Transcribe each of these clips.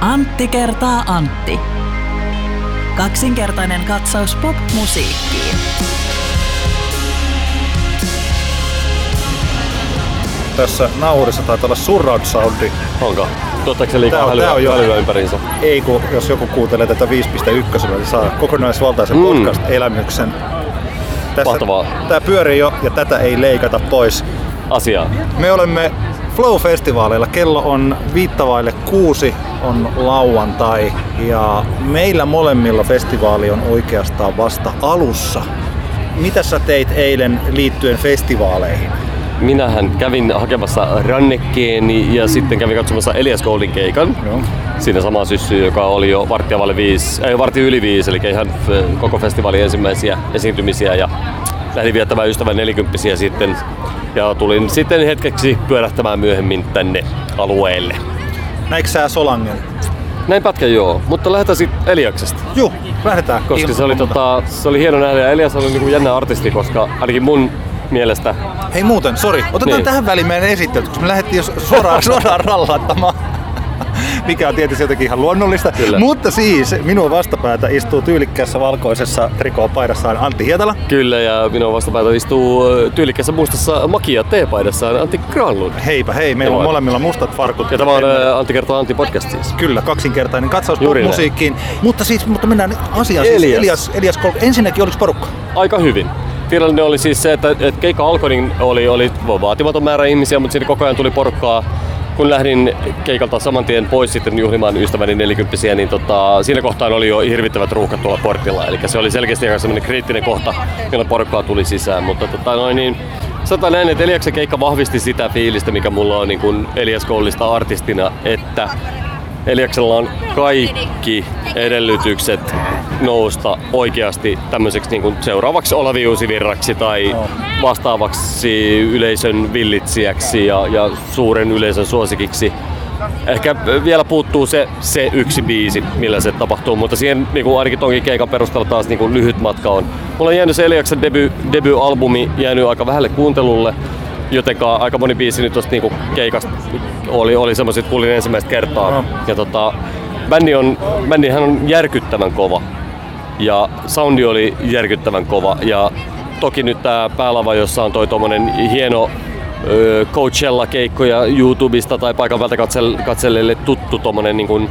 Antti kertaa Antti. Kaksinkertainen katsaus pop-musiikkiin. Tässä nauhurissa taitaa olla surround soundi. Onko? Tuottaako se liikaa Tää on- hälyä, tää on jo- hälyä ympäriinsä? Ei kun jos joku kuuntelee tätä 5.1, niin saa kokonaisvaltaisen Mm. podcast-elämyksen. Tässä, Mahtavaa. Tää pyörii jo ja tätä ei leikata pois. Asiaa. Me olemme Flow-festivaaleilla. Kello on viittavaille kuusi, on lauantai ja meillä molemmilla festivaali on oikeastaan vasta alussa. Mitä sä teit eilen liittyen festivaaleihin? Minähän kävin hakemassa rannekkeeni ja sitten kävin katsomassa Elias Goldin keikan. Joo. Siinä sama syssy, joka oli jo varttia vaille viisi, ei vartti yli viisi, eli ihan f- koko festivaalin ensimmäisiä esiintymisiä ja lähdin viettämään ystävän nelikymppisiä sitten ja tulin sitten hetkeksi pyörähtämään myöhemmin tänne alueelle. Näikö sä Solangen? Näin pätkä joo, mutta lähdetään sitten Eliaksesta. Juu, lähdetään. Koska Ilman se oli, muuta. tota, se oli hieno nähdä ja Elias oli niinku jännä artisti, koska ainakin mun mielestä Hei muuten, sori. Otetaan Niin. tähän väliin meidän esittelyt, koska me lähdettiin suoraan, suoraan rallaattamaan. Mikä on tietysti jotenkin ihan luonnollista. Kyllä. Mutta siis minun vastapäätä istuu tyylikkäässä valkoisessa trikoopaitassaan Antti Hietala. Kyllä, ja minun vastapäätä istuu tyylikkässä mustassa makia teepaidassaan Antti Granlund. Heipä hei, meillä on Moi. molemmilla mustat farkut. Ja tämä on Antti kertoo Antti podcast siis. Kyllä, kaksinkertainen katsaus Juuri näin. musiikkiin. Mutta siis, mutta mennään asiaan. Elias. Siis Elias, Elias Kolk. Ensinnäkin oliko porukka? Aika hyvin. Tilanne oli siis se, että, että keikka alkoi, niin oli, oli vaatimaton määrä ihmisiä, mutta siinä koko ajan tuli porukkaa. Kun lähdin keikalta saman tien pois sitten juhlimaan ystäväni nelikymppisiä, niin tota, siinä kohtaa oli jo hirvittävät ruuhkat tuolla portilla. Eli se oli selkeästi aika semmoinen kriittinen kohta, milloin porukkaa tuli sisään. Mutta tota, noin, niin, sanotaan näin, että Eliaksen keikka vahvisti sitä fiilistä, mikä mulla on niin kuin Elias Kollista artistina, että Eliaksella on kaikki edellytykset oikeasti tämmöiseksi niin kuin seuraavaksi olaviusivirraksi tai vastaavaksi yleisön villitsijäksi ja, ja suuren yleisön suosikiksi. Ehkä vielä puuttuu se, se yksi biisi, millä se tapahtuu, mutta siihen niin kuin ainakin tonkin keikan perusteella taas niin kuin lyhyt matka on. Mulla on jäänyt se Eliaksen debut, debut-albumi jäänyt aika vähälle kuuntelulle, jotenka aika moni biisi nyt tosta niinku keikasta oli, oli semmoisia, että kuulin ensimmäistä kertaa. No. Ja tota, bändi on, bändihän on järkyttävän kova. Ja soundi oli järkyttävän kova. Ja toki nyt tää päälava, jossa on toi tommonen hieno Coachella-keikkoja YouTubesta tai paikan päältä katsel- tuttu tommonen niin kuin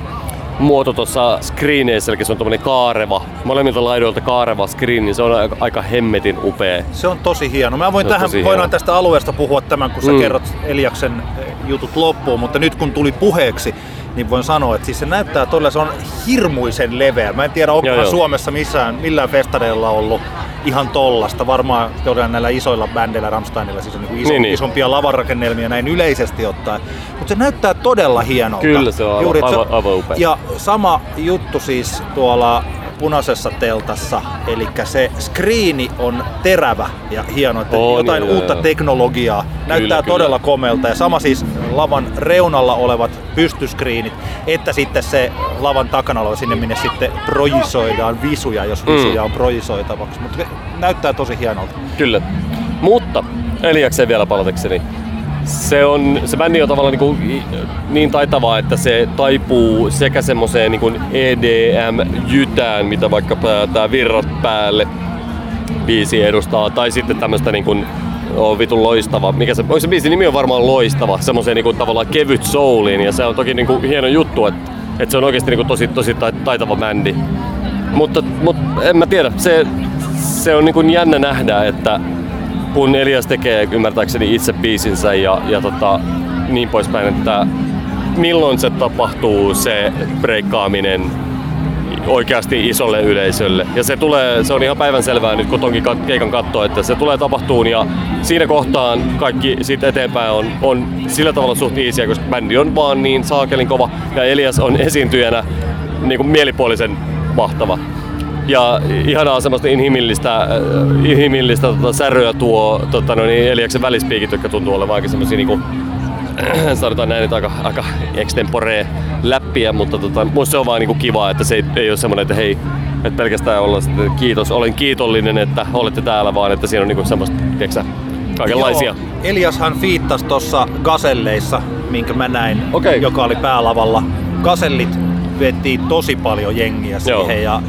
muoto tuossa screeneissä, eli se on tommonen kaareva, molemmilta laidoilta kaareva screen, niin se on aika, hemmetin upea. Se on tosi hieno. Mä voin tähän, voidaan hieno. tästä alueesta puhua tämän, kun sä Mm. kerrot Eliaksen eh, jutut loppuun, mutta nyt kun tuli puheeksi, niin voin sanoa, että siis se näyttää todella, se on hirmuisen leveä. Mä en tiedä, joo. Suomessa missään, millään festareilla ollut ihan tollasta. Varmaan todella näillä isoilla bändeillä, Rammsteinilla, siis on niin iso, Niin, niin. isompia lavarakennelmia näin yleisesti ottaen. Mutta se näyttää todella hienolta. Kyllä, se on Juuri, aivan- aivan upea. Ja sama juttu siis tuolla punaisessa teltassa, eli se screeni on terävä ja hieno, että On, jotain joo, uutta joo. teknologiaa. Näyttää Kyllä, todella kyllä. ja sama siis lavan reunalla olevat pystyskriinit, että sitten se lavan takana oleva sinne, minne sitten projisoidaan visuja, jos Mm. visuja on projisoitavaksi. Mutta näyttää tosi hienolta. Kyllä. Mutta Eliakseen vielä palatakseni. Se, on, se bändi on tavallaan niin, kuin, niin taitavaa, että se taipuu sekä semmoiseen niin EDM-jytään, mitä vaikka tämä Virrat päälle biisi edustaa, tai sitten tämmöistä niin kuin, on vitun loistava. Mikä se, se biisin nimi on varmaan loistava, semmoiseen niin tavallaan kevyt souliin, ja se on toki niin kuin, hieno juttu, että, että se on oikeasti niin kuin, tosi, tosi tai- taitava bändi. Mutta, mutta en mä tiedä, se, se on niin kuin jännä nähdä, että kun Elias tekee ymmärtääkseni itse biisinsä ja, ja tota, niin poispäin, että milloin se tapahtuu se breikkaaminen oikeasti isolle yleisölle. Ja se tulee, se on ihan päivänselvää nyt kun tonkin keikan katsoo, että se tulee tapahtuun ja siinä kohtaan kaikki siitä eteenpäin on, on sillä tavalla suht easyä, koska bändi on vaan niin saakelin kova ja Elias on esiintyjänä niin kuin mielipuolisen mahtava. Ja ihanaa semmoista inhimillistä, äh, inhimillistä tota, säröä tuo tota, no niin, Eliaksen välispiikit, jotka tuntuu olevankin semmosia niinku, sanotaan näin, että aika, aika extempore läppiä, mutta tota, musta se on vaan niinku kiva, että se ei, ei ole semmoinen, että hei, että pelkästään olla sitten, kiitos, olen kiitollinen, että olette täällä, vaan että siinä on niinku semmoista, tiedätkö kaikenlaisia. Joo, Eliashan fiittasi tuossa Gaselleissa, minkä mä näin, Okei. joka oli päälavalla. Gasellit veti tosi paljon jengiä siihen Joo. ja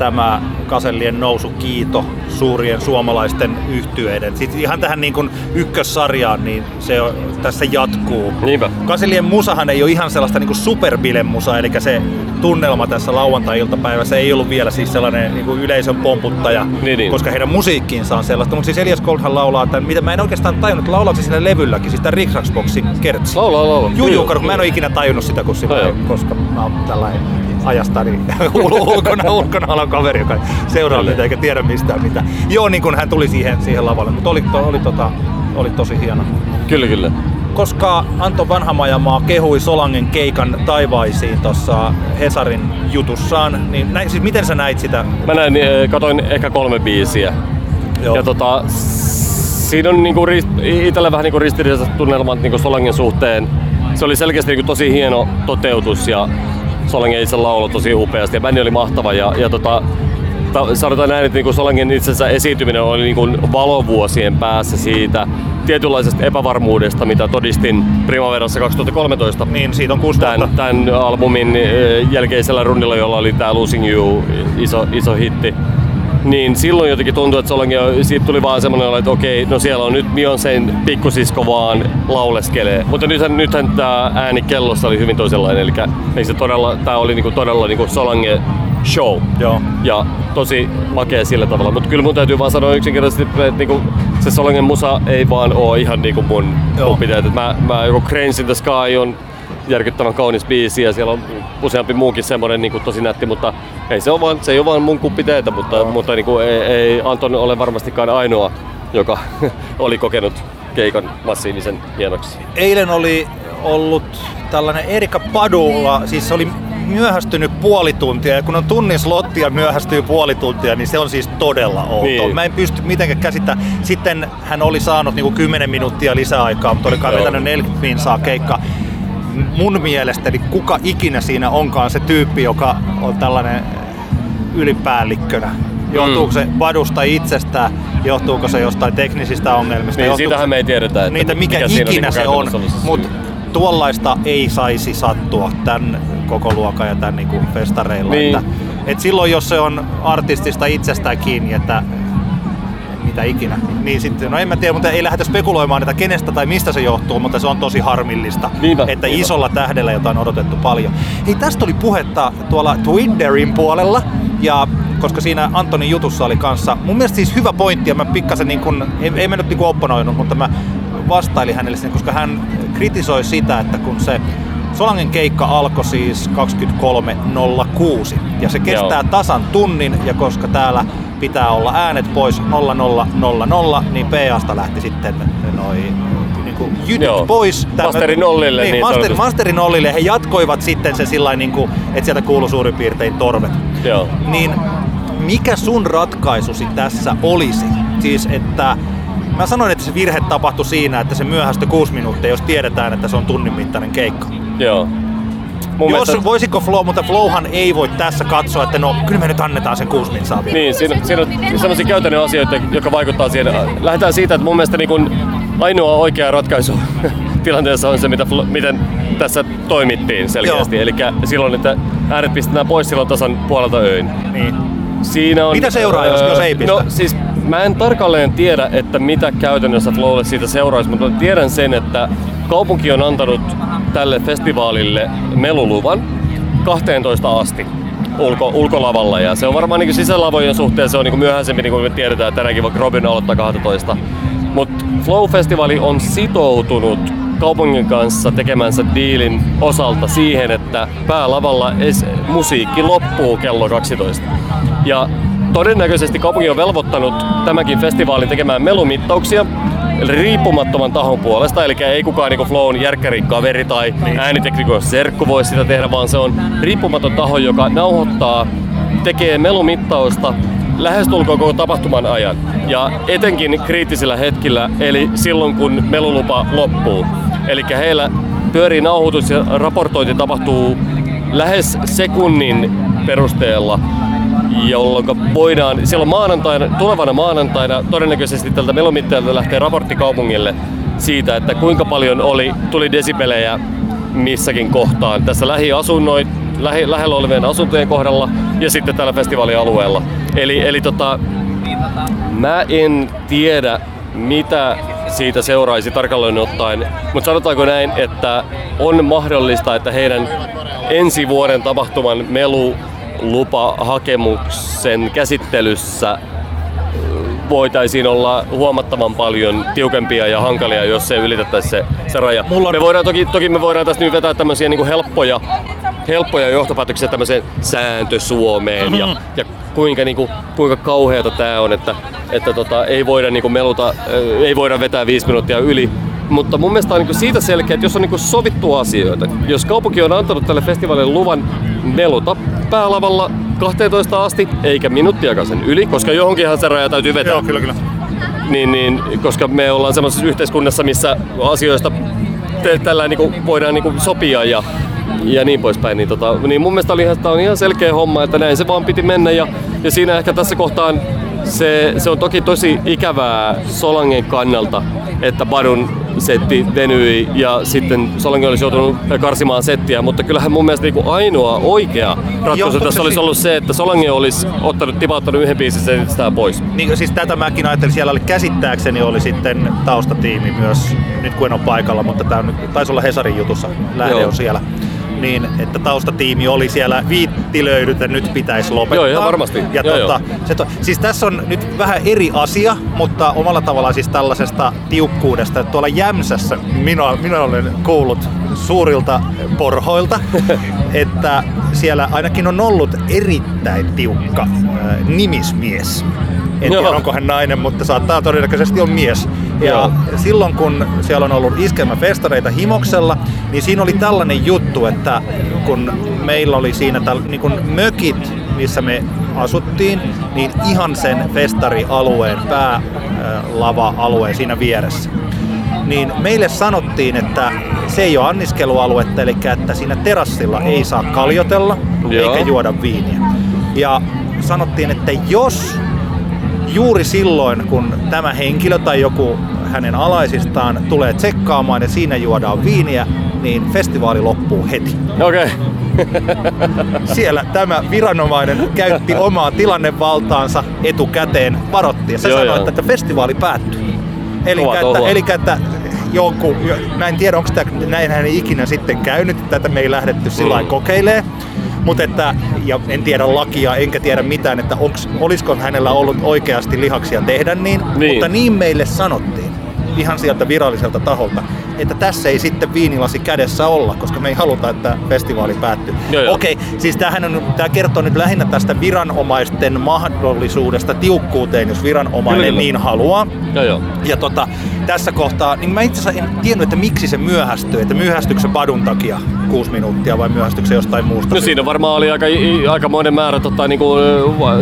tämä Kasellien nousu kiito suurien suomalaisten yhtyeiden. Sitten ihan tähän niin kuin ykkössarjaan, niin se on, tässä jatkuu. Niinpä. Kaselien musahan ei ole ihan sellaista niin superbilemusa, eli se tunnelma tässä lauantai-iltapäivässä ei ollut vielä siis sellainen niin kuin yleisön pomputtaja, Niin, niin. koska heidän musiikkiinsa on sellaista. Mutta siis Elias Goldhan laulaa tämän, mitä mä en oikeastaan tajunnut, laulaa se sillä levylläkin, siis tämän Riksraksboxin kertsi. Laula, laula. Juu, juu, kun mä en ole ikinä tajunnut sitä, kun joo. koska mä oon tällainen ajasta niin ulkona, ulkona oleva kaveri, joka seuraa niitä eikä tiedä mistään mitään. Joo, niin kun hän tuli siihen, siihen lavalle, mutta oli, to, oli, tota, oli tosi hieno. Kyllä, kyllä. Koska Anto Vanhamajamaa kehui Solangen keikan taivaisiin tuossa Hesarin jutussaan, niin näin, siis miten sä näit sitä? Mä näin, eh, katoin ehkä kolme biisiä. Joo. Ja tota, siinä on niinku itsellä vähän niinku ristiriitaiset tunnelmat niinku Solangen suhteen. Se oli selkeästi niinku tosi hieno toteutus ja Solangen itse lauloi tosi upeasti ja bändi oli mahtava. Ja, ja tota, ta, sanotaan näin, että niinku Solangen itsensä esiintyminen oli niinku valovuosien päässä siitä tietynlaisesta epävarmuudesta, mitä todistin Primaverassa 2013 Niin, siitä on kuusi tämän, tämän albumin jälkeisellä rundilla, jolla oli tämä Losing You iso, iso hitti. Niin silloin jotenkin tuntui, että Solange, siitä tuli vaan semmoinen, että okei, no siellä on nyt Beyoncé'n pikkusisko vaan lauleskelee. Mutta nythän, nythän tämä ääni kellossa oli hyvin toisenlainen, eli se todella, tämä oli niinku todella niinku Solange show. Joo. Ja tosi makea sillä tavalla. Mutta kyllä mun täytyy vaan sanoa yksinkertaisesti, että niinku, se Solangen musa ei vaan oo ihan niinku mun, mun. Et Mä, mä joku Cranes in the Sky on järkyttävän kaunis biisi ja siellä on useampi muukin semmoinen niin tosi nätti, mutta ei se, ole vaan, se ei ole vaan mun kuppiteetä, mutta, mutta niin kuin, ei, ei Anton ole varmastikaan ainoa, joka oli kokenut keikan massiivisen hienoksi. Eilen oli ollut tällainen Erika Padula, siis se oli myöhästynyt puoli tuntia ja kun on tunnin slotti ja myöhästyy puoli tuntia, niin se on siis todella outoa. Niin. Mä en pysty mitenkään käsittämään. Sitten hän oli saanut niinku 10 minuuttia lisäaikaa, mutta oli kai vetänyt 40 minsaa keikka. Mun mielestäni kuka ikinä siinä onkaan se tyyppi, joka on tällainen ylipäällikkönä. Johtuuko se Badusta itsestään, johtuuko se jostain teknisistä ongelmista? Niin, siitähän se- me ei tiedetä, että niitä mikä, mikä ikinä niinku se on, mutta tuollaista ei saisi sattua tämän koko luokan ja tämän niinku festareilla. Niin. Että, et silloin jos se on artistista itsestään kiinni, että mitä ikinä, niin sitten, no en mä tiedä, mutta ei lähdetä spekuloimaan, että kenestä tai mistä se johtuu, mutta se on tosi harmillista, Niinpä, että niinpä. isolla tähdellä, jota on odotettu paljon. Hei, tästä oli puhetta tuolla Twitterin puolella, ja koska siinä Antonin jutussa oli kanssa, mun mielestä siis hyvä pointti, ja mä pikkasen niin kuin, ei, ei mä nyt niin opponoinut, mutta mä vastailin hänelle sen, koska hän kritisoi sitä, että kun se Solangen keikka alkoi siis 23.06 ja se kestää Joo. tasan tunnin ja koska täällä pitää olla äänet pois 0000, niin PAsta lähti sitten noi niinku jytyt Joo. pois. Masteri nollille, Niin, niin master, masteri nollille. He jatkoivat sitten se sillä niinku, että sieltä kuuluu suurin piirtein torvet. Joo. Niin mikä sun ratkaisusi tässä olisi? Siis että Mä sanoin, että se virhe tapahtui siinä, että se myöhästyi kuusi minuuttia, jos tiedetään, että se on tunnin mittainen keikka. Joo. Mun Jos mielestä- voisiko Flow, mutta Flowhan ei voi tässä katsoa, että no kyllä me nyt annetaan sen kuusi minsaa vielä. Niin, siinä, siinä on sellaisia käytännön asioita, jotka vaikuttaa siihen. Lähdetään siitä, että mun mielestä niin kun ainoa oikea ratkaisu tilanteessa on se, mitä, Flo- miten tässä toimittiin selkeästi. Eli silloin, että äänet pistetään pois silloin tasan puolelta öin. Niin. Siinä on, Mitä seuraa, jos- jos ei pistä? No siis mä en tarkalleen tiedä, että mitä käytännössä Flowlle siitä seuraisi, mutta tiedän sen, että kaupunki on antanut tälle festivaalille meluluvan 12 asti ulko, ulkolavalla ja se on varmaan niin sisälavojen suhteen se on niin myöhäisemmin, niin kuin me tiedetään, tänäänkin vaikka Robin aloittaa 12. Mutta Flow-festivaali on sitoutunut kaupungin kanssa tekemänsä diilin osalta siihen, että päälavalla es, musiikki loppuu kello 12. Ja todennäköisesti kaupunki on velvoittanut tämänkin festivaalin tekemään melumittauksia riippumattoman tahon puolesta, eli ei kukaan niin Flown järkkäri kaveri tai ääniteknikon serkku voi sitä tehdä, vaan se on riippumaton taho, joka nauhoittaa, tekee melumittausta lähestulkoon koko tapahtuman ajan. Ja etenkin kriittisillä hetkillä, eli silloin kun melulupa loppuu. Eli heillä pyörii nauhoitus ja raportointi tapahtuu lähes sekunnin perusteella jolloin voidaan, silloin maanantaina, tulevana maanantaina todennäköisesti tältä melomittajalta lähtee raportti kaupungille siitä, että kuinka paljon oli, tuli desibelejä missäkin kohtaan. Tässä lähiasunnoit, lähe, lähellä olevien asuntojen kohdalla ja sitten täällä festivaalialueella. Eli, eli tota, mä en tiedä mitä siitä seuraisi tarkalleen ottaen, mutta sanotaanko näin, että on mahdollista, että heidän ensi vuoden tapahtuman melulupahakemuksen käsittelyssä voitaisiin olla huomattavan paljon tiukempia ja hankalia, jos se ylitettäisi se, se raja. Mulla... Me voidaan, toki, toki me voidaan tästä nyt vetää tämmöisiä niin helppoja, helppoja johtopäätöksiä tämmöiseen sääntö Suomeen mm-hmm. ja, ja kuinka, niin kuin, kuinka kauheata tämä on, että, että tota, ei voida niin kuin meluta, ei voida vetää viisi minuuttia yli. Mutta mun mielestä on niin siitä selkeä, että jos on niin sovittu asioita, jos kaupunki on antanut tälle festivaalille luvan meluta päälavalla 12 asti, eikä minuuttiakaan sen yli, koska johonkinhan se raja täytyy vetää. Joo, kyllä, kyllä. Niin, niin, koska me ollaan semmoisessa yhteiskunnassa, missä asioista tällä niin kuin voidaan niin kuin sopia ja, ja niin poispäin. Niin, tota, niin mun mielestä oli ihan, on ihan selkeä homma, että näin se vaan piti mennä ja, ja siinä ehkä tässä kohtaan se, se on toki tosi ikävää Solangen kannalta, että Badun setti venyi ja sitten Solange olisi joutunut karsimaan settiä, mutta kyllähän mun mielestä niinku ainoa oikea ratkaisu tässä olisi ollut se, että Solange olisi ottanut tipauttanut yhden biisin setistä pois. Niin, siis tätä mäkin ajattelin, siellä oli käsittääkseni oli sitten taustatiimi myös, nyt kun en ole paikalla, mutta tämä taisi olla Hesarin jutussa, lähde on siellä niin että taustatiimi oli siellä viittilöidyt että nyt pitäisi lopettaa. Joo, ihan varmasti. Ja joo, tota, joo. Se to, siis tässä on nyt vähän eri asia, mutta omalla tavallaan siis tällaisesta tiukkuudesta. Tuolla Jämsässä minä, minä olen kuullut suurilta porhoilta, että siellä ainakin on ollut erittäin tiukka äh, nimismies. En tiedä, onko hän nainen, mutta saattaa todennäköisesti on mies. Ja Joo. silloin kun siellä on ollut iskelmäfestareita Himoksella, niin siinä oli tällainen juttu, että kun meillä oli siinä täl, niin kun mökit, missä me asuttiin, niin ihan sen festarialueen, päälava-alueen siinä vieressä. Niin meille sanottiin, että se ei ole anniskelualuetta, eli että siinä terassilla ei saa kaljotella Joo. eikä juoda viiniä. Ja sanottiin, että jos juuri silloin, kun tämä henkilö tai joku hänen alaisistaan tulee tsekkaamaan ja siinä juodaan viiniä, niin festivaali loppuu heti. Okei. Okay. Siellä tämä viranomainen käytti omaa tilannevaltaansa etukäteen, varotti ja se joo, sanoi, joo. että festivaali päättyy. Eli että, eli että joku, mä en tiedä onko tämä näin hän ikinä sitten käynyt, tätä me ei lähdetty sillä mm. kokeilemaan. Mutta että, ja en tiedä lakia, enkä tiedä mitään, että onks, olisiko hänellä ollut oikeasti lihaksia tehdä niin, niin. mutta niin meille sanottiin ihan sieltä viralliselta taholta, että tässä ei sitten viinilasi kädessä olla, koska me ei haluta, että festivaali päättyy. Okei, okay, siis tämähän on, tämä kertoo nyt lähinnä tästä viranomaisten mahdollisuudesta tiukkuuteen, jos viranomainen Kyllä. niin haluaa. Joo, joo. Ja tota, tässä kohtaa, niin mä itse asiassa en tiennyt, että miksi se myöhästyi, että myöhästyykö se padun takia kuusi minuuttia vai myöhästyykö se jostain muusta? No siinä varmaan oli aika, aika monen määrä tota, niin kuin,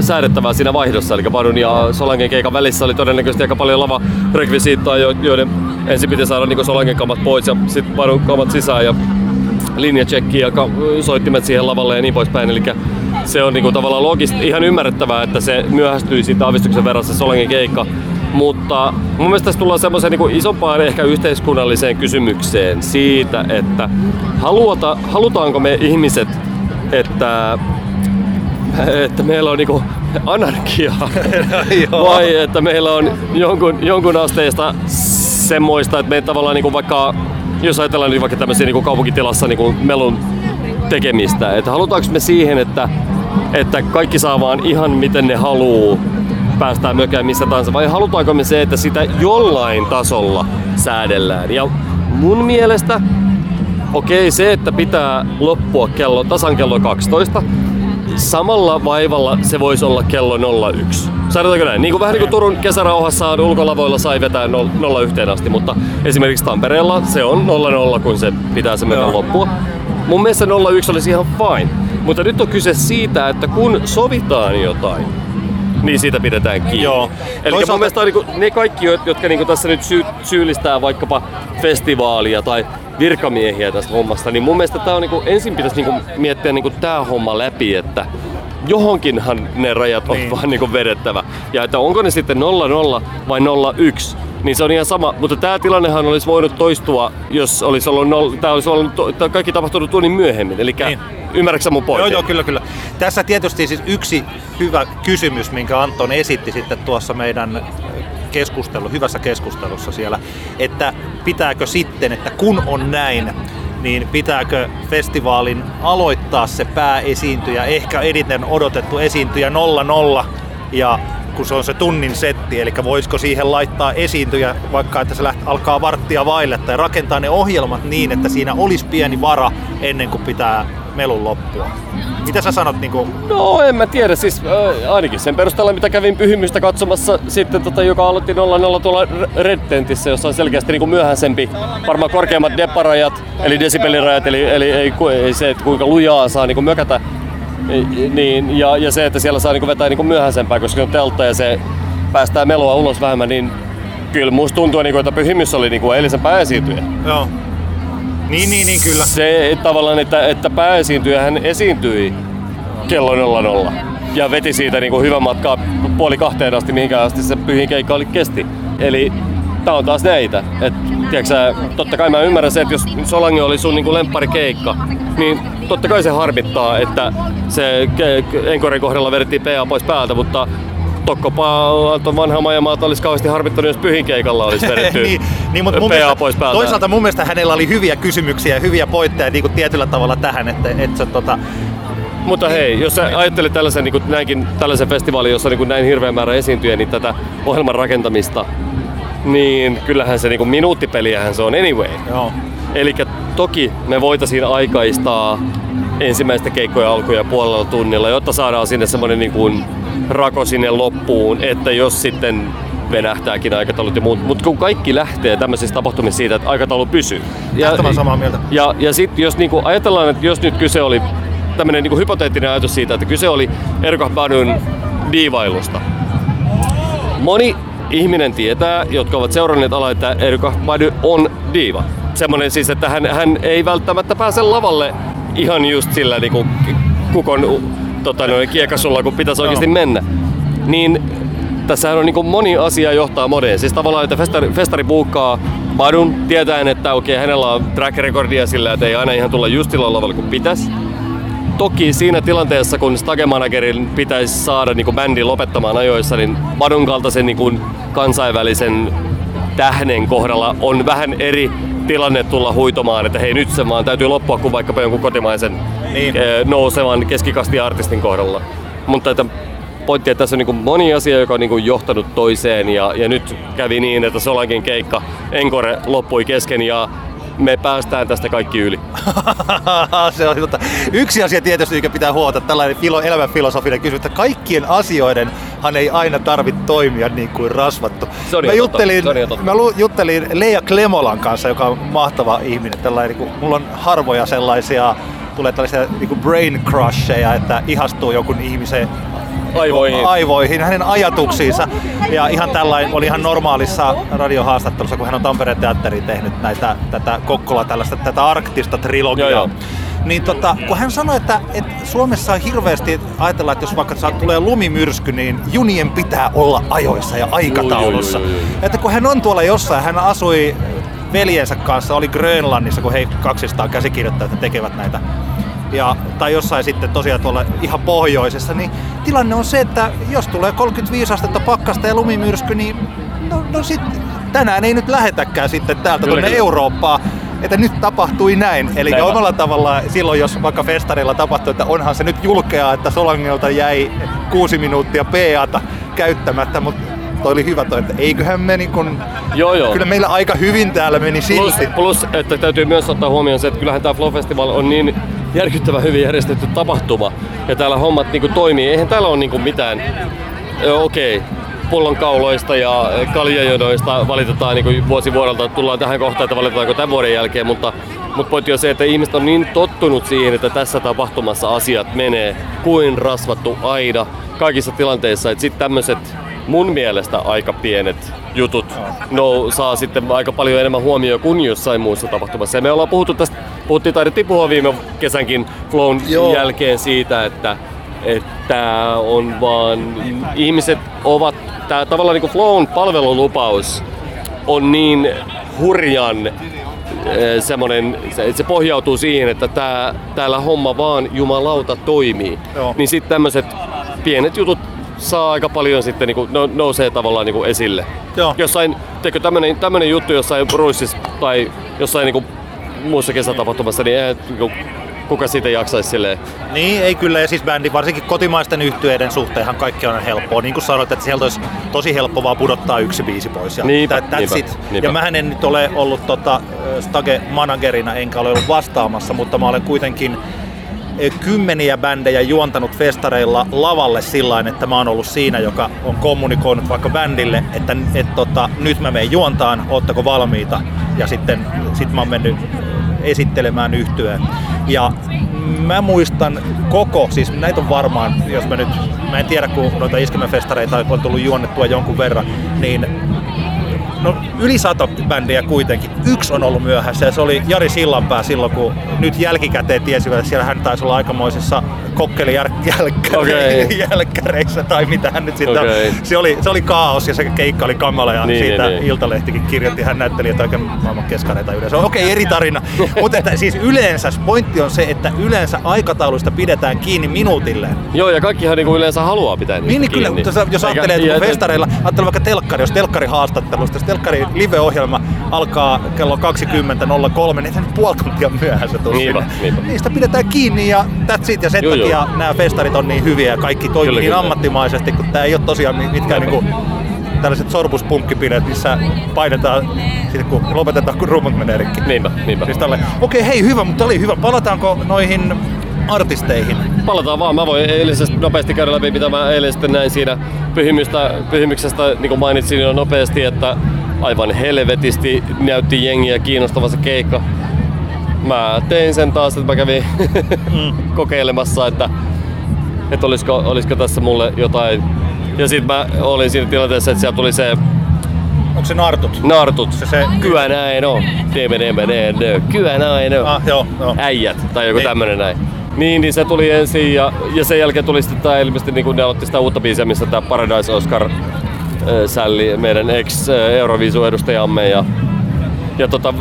säädettävää siinä vaihdossa, eli padun ja Solangen keikan välissä oli todennäköisesti aika paljon lava rekvisiittaa, joiden ensin piti saada niin Solangen kamat pois ja sitten padun kamat sisään ja linjatsekki ja soittimet siihen lavalle ja niin poispäin. Eli se on niinku tavallaan logista, ihan ymmärrettävää, että se myöhästyi siitä aavistuksen verran se Solangen keikka. Mutta mun mielestä tässä tullaan semmoiseen niin isompaan ehkä yhteiskunnalliseen kysymykseen siitä, että haluata, halutaanko me ihmiset, että, että meillä on niinku anarkiaa vai että meillä on jonkun, jonkun asteista semmoista, että me tavallaan niinku vaikka, jos ajatellaan niin vaikka tämmöisiä niinku kaupunkitilassa niinku melun tekemistä, että halutaanko me siihen, että, että kaikki saa vaan ihan miten ne haluaa päästään mökään missä tahansa, vai halutaanko me se, että sitä jollain tasolla säädellään. Ja mun mielestä, okei okay, se, että pitää loppua kello, tasan kello 12, samalla vaivalla se voisi olla kello 01. Sanotaanko näin? Niin kuin vähän niin kuin Turun kesärauhassa ulkolavoilla sai vetää 01 asti, mutta esimerkiksi Tampereella se on 00, kun se pitää se mennä loppua. Mun mielestä 01 olisi ihan fine. Mutta nyt on kyse siitä, että kun sovitaan jotain, niin siitä pidetään kiinni. Joo. Eli Toisaalta... mun mielestä on niinku, ne kaikki, jotka niinku tässä nyt sy- syyllistää vaikkapa festivaalia tai virkamiehiä tästä hommasta, niin mun mielestä tää on niinku, ensin pitäisi niinku miettiä niinku tää homma läpi, että johonkinhan ne rajat on niin. vaan niinku vedettävä. Ja että onko ne sitten 00 vai 01, niin se on ihan sama. Mutta tämä tilannehan olisi voinut toistua, jos olisi ollut, noll, tämä olisi ollut to, kaikki tapahtunut tunnin myöhemmin. Eli niin. ymmärrätkö mun pointin? Joo, joo, kyllä, kyllä. Tässä tietysti siis yksi hyvä kysymys, minkä Anton esitti sitten tuossa meidän keskustelu, hyvässä keskustelussa siellä, että pitääkö sitten, että kun on näin, niin pitääkö festivaalin aloittaa se pääesiintyjä, ehkä eniten odotettu esiintyjä 0-0 ja kun se on se tunnin setti, eli voisiko siihen laittaa esiintyjä vaikka, että se läht, alkaa varttia vaille tai rakentaa ne ohjelmat niin, että siinä olisi pieni vara ennen kuin pitää melun loppua. Mitä sä sanot? Niin kuin... No en mä tiedä, siis äh, ainakin sen perusteella mitä kävin pyhimystä katsomassa sitten, tota, joka aloitti 0 tuolla Red Tentissä, jossa on selkeästi niin kuin myöhäisempi, varmaan korkeammat deparajat, eli desibelirajat, eli, eli ei, ei, se, että kuinka lujaa saa niin kuin mökätä niin, ja, ja se, että siellä saa niinku vetää niinku myöhäisempää, koska on teltta ja se päästää melua ulos vähemmän, niin kyllä musta tuntuu, niinku, että Pyhimys oli niinku eilisen pääesiintyjä. Joo. Niin, niin, niin, kyllä. Se tavallaan, että, että pääesiintyjä hän esiintyi kello 00 ja veti siitä niinku hyvän matkaa puoli kahteen asti, mihinkään asti se pyhin keikka oli kesti. Eli tää on taas näitä. Et, tiiäksä, totta kai mä ymmärrän se, että jos Solange oli sun niinku keikka, niin totta kai se harmittaa, että se Enkoren kohdalla vedettiin PA pois päältä, mutta Tokkopa tuon vanha majamaata olisi kauheasti harmittanut, jos pyhinkeikalla olisi vedetty niin, niin, mutta mun PA pois päältä. Toisaalta mun mielestä hänellä oli hyviä kysymyksiä ja hyviä pointteja niin kuin tietyllä tavalla tähän, että, että tota, mutta hei, jos sä ajattelet tällaisen, niin kuin näinkin, tällaisen festivaalin, jossa niin näin hirveä määrä esiintyjä, niin tätä ohjelman rakentamista, niin kyllähän se niin minuuttipeliähän se on anyway. Joo. Eli toki me voitaisiin aikaistaa ensimmäistä keikkoja alkuja puolella tunnilla, jotta saadaan sinne semmoinen niin kuin rako sinne loppuun, että jos sitten venähtääkin aikataulut ja muut. Mutta kun kaikki lähtee tämmöisistä tapahtumista siitä, että aikataulu pysyy. Ja, samaa mieltä. Ja, ja sitten jos niinku ajatellaan, että jos nyt kyse oli tämmöinen niinku hypoteettinen ajatus siitä, että kyse oli Erko Badun diivailusta. Moni ihminen tietää, jotka ovat seuranneet alaa, että Erika Badu on diiva. Semmoinen siis, että hän, hän ei välttämättä pääse lavalle ihan just sillä niin kuin kukon tota, noin, kiekasulla, kun pitäisi oikeasti mennä. Niin tässähän on niin moni asia johtaa modeen. Siis tavallaan, että festari, festari buukkaa Badun tietäen, että okei, okay, hänellä on track recordia sillä, että ei aina ihan tulla just sillä lavalla kuin pitäisi toki siinä tilanteessa, kun stage-managerin pitäisi saada niin bändi lopettamaan ajoissa, niin Madun kaltaisen niin kansainvälisen tähden kohdalla on vähän eri tilanne tulla huitomaan, että hei nyt se vaan täytyy loppua kuin vaikkapa jonkun kotimaisen niin. Nousevan keskikasti-artistin kohdalla. Mutta että pointti, että tässä on niin moni asia, joka on niin johtanut toiseen ja, ja nyt kävi niin, että Solankin keikka Encore loppui kesken ja me päästään tästä kaikki yli. se on, mutta yksi asia tietysti, mikä pitää huolta, tällainen filo, elämänfilosofinen kysymys, että kaikkien asioidenhan ei aina tarvitse toimia niin kuin rasvattu. Se on mä, juttelin, se on mä juttelin Leija Klemolan kanssa, joka on mahtava ihminen. Tällainen, niin kuin, mulla on harvoja sellaisia tulee tällaisia niin kuin brain crusheja, että ihastuu jonkun ihmisen aivoihin. aivoihin, hänen ajatuksiinsa. Ja ihan tällainen oli ihan normaalissa radiohaastattelussa, kun hän on Tampereen teatteriin tehnyt näitä, tätä Kokkola tällaista, tätä arktista trilogiaa. Joo, joo. Niin tota, kun hän sanoi, että, että Suomessa on hirveästi ajatellaan, että jos vaikka tulee lumimyrsky, niin junien pitää olla ajoissa ja aikataulussa. Ui, ui, ui, ui. Että kun hän on tuolla jossain, hän asui veljensä kanssa, oli Grönlannissa, kun he 200 käsikirjoittajat tekevät näitä ja, tai jossain sitten tosiaan tuolla ihan pohjoisessa, niin tilanne on se, että jos tulee 35 astetta pakkasta ja lumimyrsky, niin no, no sit, tänään ei nyt lähetäkään sitten täältä kyllä, tuonne Eurooppaan. Että nyt tapahtui näin. Eli Näin omalla tavalla silloin, jos vaikka festarilla tapahtui, että onhan se nyt julkeaa, että Solangelta jäi kuusi minuuttia PAta käyttämättä, mutta toi oli hyvä toi, että eiköhän me niin kun, joo, joo. kyllä meillä aika hyvin täällä meni silti. Plus, plus, että täytyy myös ottaa huomioon se, että kyllähän tämä Flow Festival on niin järkyttävän hyvin järjestetty tapahtuma ja täällä hommat niinku toimii. Eihän täällä ole niinku mitään, okei, okay, pullonkauloista ja kaljajodoista valitetaan niin vuosi vuodelta. Tullaan tähän kohtaan, että valitetaanko tämän vuoden jälkeen, mutta, mutta pointti on se, että ihmiset on niin tottunut siihen, että tässä tapahtumassa asiat menee kuin rasvattu aina kaikissa tilanteissa, että sitten tämmöiset mun mielestä aika pienet jutut no, saa sitten aika paljon enemmän huomioon kuin jossain muussa tapahtumassa. Ja me ollaan puhuttu tästä, puhuttiin, taidettiin puhua viime kesänkin Flown Joo. jälkeen siitä, että että on vaan, ihmiset ovat, tämä tavallaan niin kuin Flown palvelulupaus on niin hurjan eh, semmonen, se, se pohjautuu siihen, että tää, täällä homma vaan jumalauta toimii. Joo. Niin sitten tämmöiset pienet jutut saa aika paljon sitten niinku, no, nousee tavallaan niinku esille. Joo. Jossain, teikö tämmönen, tämmönen juttu jossain Ruississa tai jossain niinku muussa kesätapahtumassa, niin eihän niinku, kuka siitä jaksaisi silleen. Niin, ei kyllä. Ja siis bändi, varsinkin kotimaisten yhtyeiden suhteenhan kaikki on helppoa. Niin kuin sanoit, että sieltä olisi tosi helppo vaan pudottaa yksi biisi pois. Ja Niinpä, that- niinpä, it. niinpä. Ja mähän en nyt ole ollut tota, Stage managerina, enkä ole ollut vastaamassa, mutta mä olen kuitenkin kymmeniä bändejä juontanut festareilla lavalle sillä että mä oon ollut siinä, joka on kommunikoinut vaikka bändille, että et, tota, nyt mä menen juontaan, ootteko valmiita? Ja sitten sit mä oon mennyt esittelemään yhtyeen. Ja mä muistan koko, siis näitä on varmaan, jos mä nyt, mä en tiedä kun noita iskelmäfestareita on tullut juonnettua jonkun verran, niin no yli sata bändiä kuitenkin. Yksi on ollut myöhässä ja se oli Jari Sillanpää silloin, kun nyt jälkikäteen tiesivät, että siellä hän taisi olla aikamoisessa kokkeli Okei. jälkkäreissä tai mitä hän nyt sitten on. Se oli, se oli kaos ja se keikka oli kamala ja Niin, siitä niin, niin. Iltalehtikin kirjoitti, hän näytteli, että oikein maailman keskareita yleensä. Okei, okay, eri tarina. Mutta että siis yleensä, pointti on se, että yleensä aikataulusta pidetään kiinni minuutilleen. Joo, ja kaikkihan niinku yleensä haluaa pitää niistä Niin, kyllä, kiinni. sä- jos ajattelee, että kun festareilla, ajattelee vaikka telkkari, jos telkkari haastattelusta, telkkari live-ohjelma alkaa kello 20.03, niin se nyt puoli tuntia myöhässä Niinpä, sinne. niinpä. Niistä pidetään kiinni ja that's it. Ja sen takia nämä festarit on niin hyviä ja kaikki toimii Kyllä, niin kyllä. ammattimaisesti, kun tää ei ole tosiaan mi- mitkään niinku tällaiset sorbuspunkkipileet, missä painetaan sitten kun lopetetaan, kun rummut menee rikki. Niinpä, niinpä. Siis okei, hei, hyvä, mutta oli hyvä. Palataanko noihin artisteihin? Palataan vaan. Mä voin eilisestä nopeasti käydä läpi, mitä mä eilen sitten näin siinä pyhimyksestä, niin kuin mainitsin jo nopeasti, että aivan helvetisti näytti jengiä kiinnostava se keikka. Mä tein sen taas, että mä kävin kokeilemassa, että, että olisiko, olisiko tässä mulle jotain. Ja sit mä olin siinä tilanteessa, että siellä tuli se Onko se nartut? Nartut. Se- se- Kyllä näin on. DMDMD. Kyllä näin on. Ah, joo, joo. Äijät tai joku Niin. tämmönen näin. Niin, niin se tuli ensin ja, ja sen jälkeen tuli sitten tää ilmeisesti niin ne aloitti sitä uutta biisiä, missä tää Paradise Oscar Sälli, meidän ex-Euroviisu-edustajamme ja ja tota,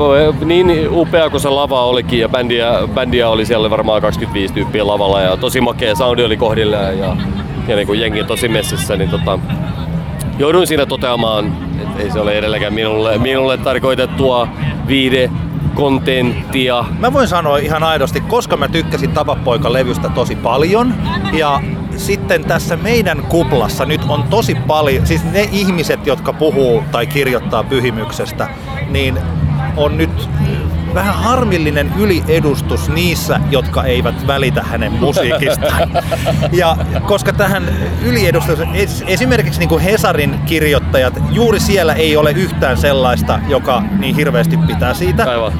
niin upea kuin se lava olikin ja bändiä, bändiä oli siellä varmaan 25 tyyppiä lavalla ja tosi makea soundi oli kohdillaan ja, ja niin kuin jengi tosi messissä, niin tota, jouduin siinä toteamaan, että ei se ole edelläkään minulle, minulle tarkoitettua viide kontenttia. Mä voin sanoa ihan aidosti, koska mä tykkäsin Tapapoika-levystä tosi paljon ja sitten tässä meidän kuplassa nyt on tosi paljon, siis ne ihmiset, jotka puhuu tai kirjoittaa pyhimyksestä, niin on nyt vähän harmillinen yliedustus niissä, jotka eivät välitä hänen musiikistaan. Ja koska tähän yliedustus, es- esimerkiksi niin kuin Hesarin kirjoittajat, juuri siellä ei ole yhtään sellaista, joka niin hirveästi pitää siitä Aivan.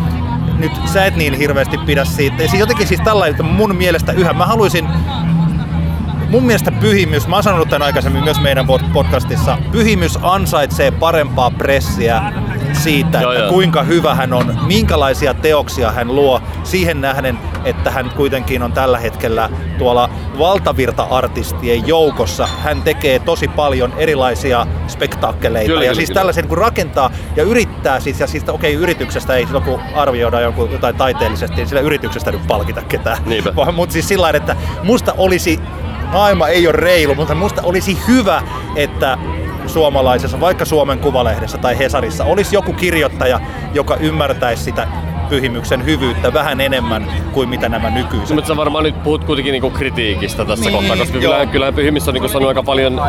nyt sä et niin hirveästi pidä siitä. Ja siis jotenkin siis tällainen, että mun mielestä yhä, mä haluaisin, mun mielestä pyhimys, mä oon sanonut tämän aikaisemmin myös meidän pod- podcastissa, pyhimys ansaitsee parempaa pressiä siitä, Joo, että joo. kuinka hyvä hän on, minkälaisia teoksia hän luo, siihen nähden, että hän kuitenkin on tällä hetkellä tuolla valtavirta-artistien joukossa. Hän tekee tosi paljon erilaisia spektaakkeleita Kyllä, ja kyllä, siis kyllä. tällaisen kun rakentaa ja yrittää siis, ja siis okei yrityksestä ei silloin kun arvioidaan jonkun, jotain taiteellisesti, niin sillä yrityksestä nyt palkita ketään. Niinpä. Mutta siis sillä että musta olisi, maailma ei ole reilu, mutta musta olisi hyvä, että suomalaisessa, vaikka Suomen Kuvalehdessä tai Hesarissa, olisi joku kirjoittaja, joka ymmärtäisi sitä pyhimyksen hyvyyttä vähän enemmän kuin mitä nämä nykyiset. Mutta sä varmaan nyt puhut kuitenkin niinku kritiikistä tässä Niin, kohtaa, koska joo. kyllähän, kyllähän Pyhimmissä on niinku saanut aika paljon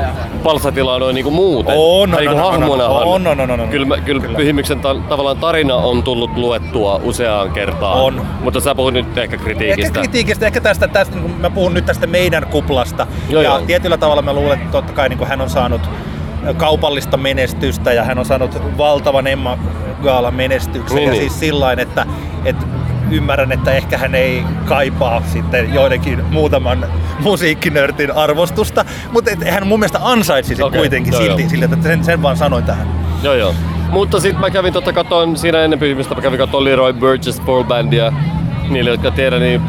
palstatilaa noin niinku muuten. On, Tai on, niinku on, on, hahmonahan. on, on, on, on, on. Kyllä, kyllä, Kyllä. Pyhimyksen ta- tavallaan tarina on tullut luettua useaan kertaan. On. Mutta sä puhut nyt ehkä kritiikistä. Ehkä kritiikistä, ehkä tästä, tästä niin mä puhun nyt tästä meidän kuplasta. Joo, ja joo. tietyllä tavalla mä luulen, että totta kai niin hän on saanut kaupallista menestystä ja hän on saanut valtavan Emma Gaalan menestyksen. Niin, ja niin. siis sillain, että, että ymmärrän, että ehkä hän ei kaipaa sitten joidenkin muutaman musiikkinörtin arvostusta, mutta et hän mun mielestä ansaitsisi Okei, kuitenkin joo, silti, joo. sille, että sen, sen vaan sanoin tähän. Joo joo. Mutta sitten mä kävin totta katon siinä ennen pyhimistä, mä kävin katon Leroy Burgess Full Bandia. Niille, jotka tiedä, niin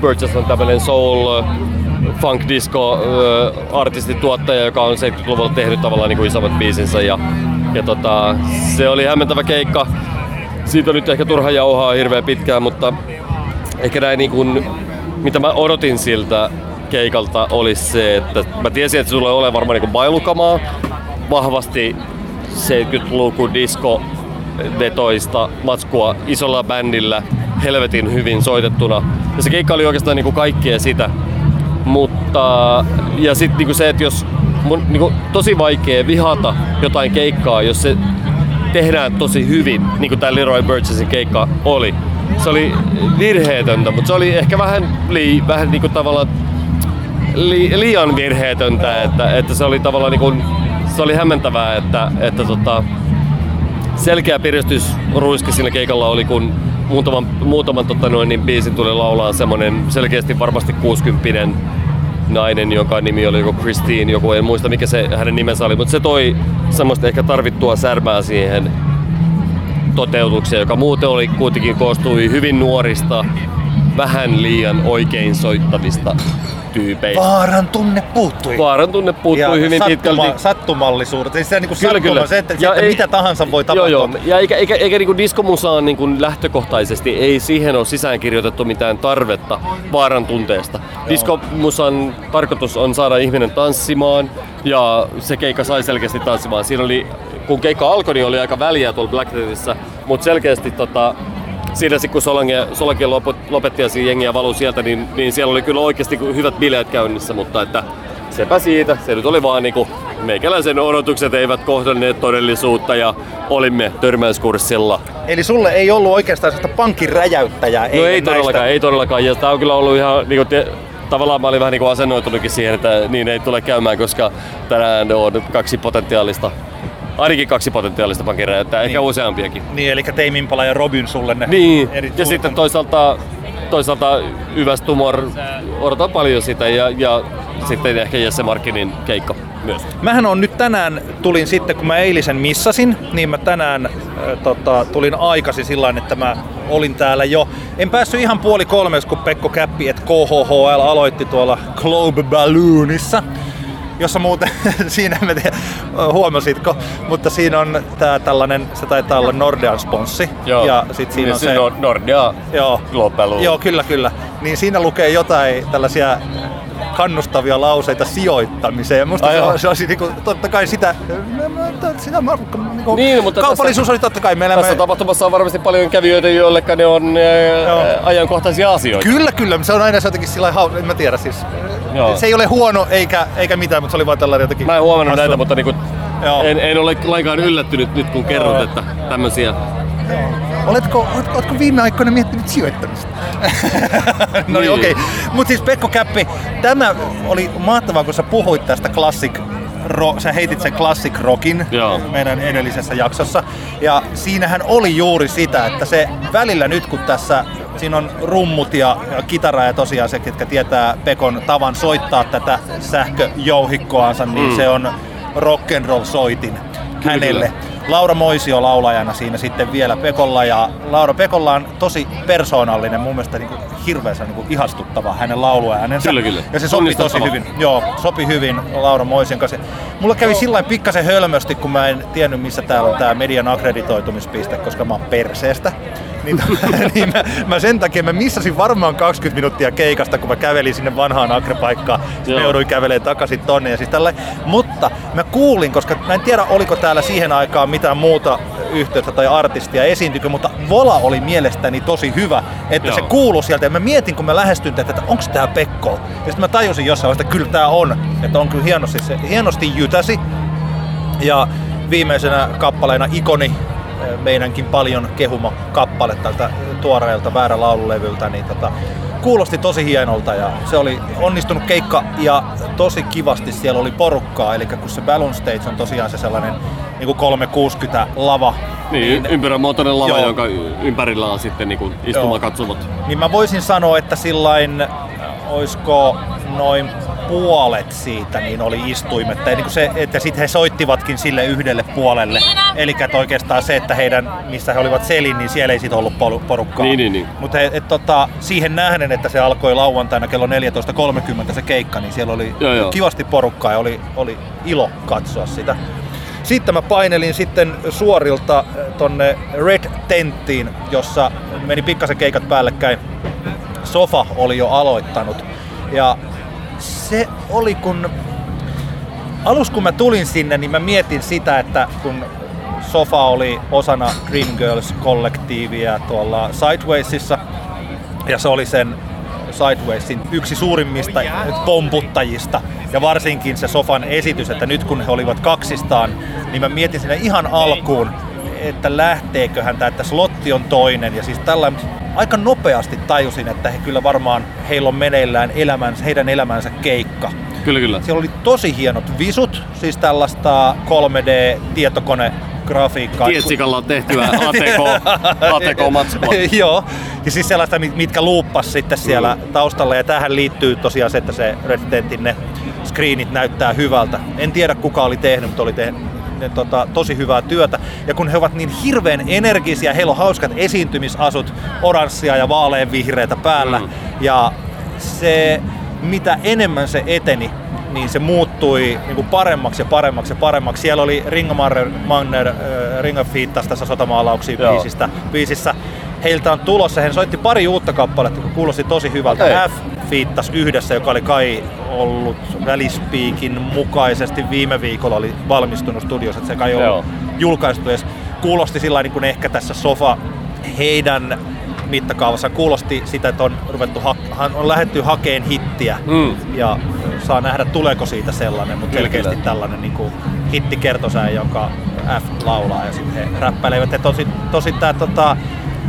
Burgess on tämmönen soul, funk disco äh, artistituottaja, joka on 70-luvulla tehnyt tavallaan niin kuin isommat biisinsä. Ja, Ja tota, se oli hämmentävä keikka. Siitä on nyt ehkä turha jauhaa hirveän pitkään, mutta ehkä näin niin kuin, mitä mä odotin siltä keikalta olisi se, että mä tiesin, että se tulee olemaan varmaan niin bailukamaa, vahvasti 70-luvun disco vetoista matskua isolla bändillä, helvetin hyvin soitettuna. Ja se keikka oli oikeastaan niin kuin kaikkea sitä. Mutta, ja sitten niin se, että jos mun niin kuin, tosi vaikea vihata jotain keikkaa, jos se tehdään tosi hyvin, niin kuin tämä Leroy Burgessin keikka oli. Se oli virheetöntä, mutta se oli ehkä vähän, lii, vähän niin kuin tavallaan li, liian virheetöntä, että, että se oli tavallaan niin kuin, se oli hämmentävää, että, että tota, selkeä piristys ruiski siinä keikalla oli, kun muutaman, muutaman tota noin, niin biisin tuli laulaa semmonen selkeästi varmasti 60 nainen, jonka nimi oli joku Christine, joku en muista mikä se hänen nimensä oli, mutta se toi semmoista ehkä tarvittua särmää siihen toteutukseen, joka muuten oli kuitenkin koostui hyvin nuorista, vähän liian oikein soittavista tyypeistä. Vaaran tunne puuttui. Vaaran tunne puuttui ja hyvin sattuma, pitkälti. Sattumallisuudet. Siis se, niin kuin kyllä, sattuma, kyllä. se, että, ja että ei, mitä tahansa voi tapahtua. Joo, joo. Ja eikä, eikä, eikä niin diskomusaan niin lähtökohtaisesti, ei siihen ole sisäänkirjoitettu mitään tarvetta vaaran tunteesta. Diskomusan tarkoitus on saada ihminen tanssimaan ja se keikka sai selkeästi tanssimaan. Siinä oli, kun keikka alkoi, niin oli aika väliä tuolla Black Deadissä, mutta selkeästi tota, siinä kun Solange, Solange lopetti ja jengiä valuu sieltä, niin, niin siellä oli kyllä oikeasti hyvät bileet käynnissä, mutta että sepä siitä. Se nyt oli vaan niinku, meikäläisen odotukset eivät kohdanneet todellisuutta ja olimme törmäyskurssilla. Eli sulle ei ollut oikeastaan sellaista pankin räjäyttäjää? No ei todellakaan, ei todellakaan. Ja tämä on kyllä ollut ihan niinku, te, tavallaan mä olin vähän niin asennoitunutkin siihen, että niin ei tule käymään, koska tänään on kaksi potentiaalista ainakin kaksi potentiaalista pankiräjäyttää, niin. ehkä useampiakin. Niin, eli Tame Impala ja Robin sulle ne Niin, ja sitten toisaalta, toisaalta Yväs Tumor, odotan paljon sitä ja, ja sitten ehkä Jesse Markinin keikka myös. Mähän on nyt tänään, tulin sitten kun mä eilisen missasin, niin mä tänään äh, tota, tulin aikaisin sillä että mä olin täällä jo. En päässyt ihan puoli kolmes, kun Pekko Käppi, että KHHL aloitti tuolla Globe Balloonissa jossa muuten, siinä en tiedä huomasitko, mutta siinä on tää tällainen, se taitaa olla Nordean sponssi. Joo, ja sit siinä niin on se, Nordea joo, Global. Joo, kyllä, kyllä. Niin siinä lukee jotain tällaisia kannustavia lauseita sijoittamiseen. Ja musta se, se olisi niinku, totta kai sitä, sitä niinku, niin, mutta kaupallisuus tässä, oli totta kai meillä. Tässä me... tapahtumassa on varmasti paljon kävijöitä, joille ne on ää, ajankohtaisia asioita. Kyllä, kyllä. Se on aina se jotenkin sillä hau... en mä tiedä siis. Joo. Se ei ole huono eikä, eikä mitään, mutta se oli vaan tällainen jotenkin... Mä en huomannut hassu. näitä, mutta niinku, en, en, ole lainkaan yllättynyt nyt kun kerrot, että tämmöisiä Oletko, oletko, oletko viime aikoina miettinyt sijoittamista? no niin, okei. Okay. Mutta siis Pekko Käppi, tämä oli mahtavaa, kun sä puhuit tästä classic ro, sä heitit sen classic rockin Joo. meidän edellisessä jaksossa. Ja siinähän oli juuri sitä, että se välillä nyt kun tässä, siinä on rummut ja, ja kitara ja tosiaan se, ketkä tietää Pekon tavan soittaa tätä sähköjouhikkoansa, niin mm. se on rock'n'roll soitin hänelle. Kyllä. Laura Moisio laulajana siinä sitten vielä Pekolla ja Laura Pekolla on tosi persoonallinen, mun mielestä niin kuin hirveän niin kuin ihastuttava hänen lauluäänensä. Kyllä, kyllä. Ja se sopi tosi hyvin. Joo, sopi hyvin Laura Moision kanssa. Mulla kävi sillä pikkasen hölmösti, kun mä en tiennyt missä täällä on tää median akkreditoitumispiste, koska mä oon perseestä. Niin, niin mä, mä, sen takia mä missasin varmaan 20 minuuttia keikasta, kun mä kävelin sinne vanhaan akrepaikkaan. Mä jouduin kävelemään takaisin tonne ja siis tällä. Mutta mä kuulin, koska mä en tiedä oliko täällä siihen aikaan mitään muuta yhteyttä tai artistia esiintykö, mutta Vola oli mielestäni tosi hyvä, että Joo. se kuuluu sieltä. Ja mä mietin, kun mä lähestyin tätä, että onko tää Pekko. Ja sitten mä tajusin jossain vaiheessa, että kyllä tää on. Että on kyllä hienosti, se, hienosti jytäsi. Ja viimeisenä kappaleena Ikoni, meidänkin paljon kehuma kappale tältä tuoreelta väärä laululevyltä, niin tota, kuulosti tosi hienolta ja se oli onnistunut keikka ja tosi kivasti siellä oli porukkaa, eli kun se Balloon Stage on tosiaan se sellainen niin kuin 360 lava. Niin, niin ympärömuotoinen lava, joo. jonka ympärillä on sitten niin istumakatsomot. Niin mä voisin sanoa, että sillain, oisko noin puolet siitä niin oli istuimet. Ja niin se, että sitten he soittivatkin sille yhdelle puolelle. Eli oikeastaan se, että heidän, missä he olivat selin, niin siellä ei sitten ollut porukkaa. Niin, niin, niin. Mutta tota, siihen nähden, että se alkoi lauantaina kello 14.30 se keikka, niin siellä oli joo, joo. kivasti porukkaa ja oli, oli ilo katsoa sitä. Sitten mä painelin sitten suorilta äh, tonne Red Tenttiin, jossa meni pikkasen keikat päällekkäin. Sofa oli jo aloittanut. Ja se oli kun... Alus kun mä tulin sinne, niin mä mietin sitä, että kun Sofa oli osana Dreamgirls-kollektiivia tuolla Sidewaysissa, ja se oli sen Sidewaysin yksi suurimmista pomputtajista. Ja varsinkin se Sofan esitys, että nyt kun he olivat kaksistaan, niin mä mietin sinne ihan alkuun, että lähteeköhän tämä, että slotti on toinen. Ja siis tällainen aika nopeasti tajusin, että he kyllä varmaan heillä on meneillään elämänsä, heidän elämänsä keikka. Kyllä, kyllä. Siellä oli tosi hienot visut, siis tällaista 3D-tietokone grafiikkaa. Tietsikalla on tehtyä ATK, ATK-matskua. Joo, ja siis sellaista, mitkä luuppas sitten siellä mm. taustalla. Ja tähän liittyy tosiaan se, että se Red Dentin ne screenit näyttää hyvältä. En tiedä kuka oli tehnyt, mutta oli tehnyt ne, tota, tosi hyvää työtä. Ja kun he ovat niin hirveän energisiä, heillä on hauskat esiintymisasut, oranssia ja vaaleanvihreitä päällä. Mm. Ja se, mitä enemmän se eteni, niin se muuttui niin kuin paremmaksi ja paremmaksi ja paremmaksi. Siellä oli Ringo Manner, äh, Ringo Fiittas tässä sotamaalauksia biisistä, biisissä. Heiltä on tulossa, he soitti pari uutta kappaletta, kun kuulosti tosi hyvältä. Okay. F fiittas yhdessä, joka oli kai ollut välispiikin mukaisesti viime viikolla oli valmistunut studiossa, että se kai ollut julkaistu edes. Kuulosti sillä niin kuin ehkä tässä sofa heidän mittakaavassa kuulosti sitä, että on, ruvettu ha- on lähetty hakeen hittiä mm. ja saa nähdä tuleeko siitä sellainen, mutta selkeästi tällainen niin kuin hittikertosää, jonka F laulaa ja sitten he räppäilevät. Ja tosi, tosi tämä tota,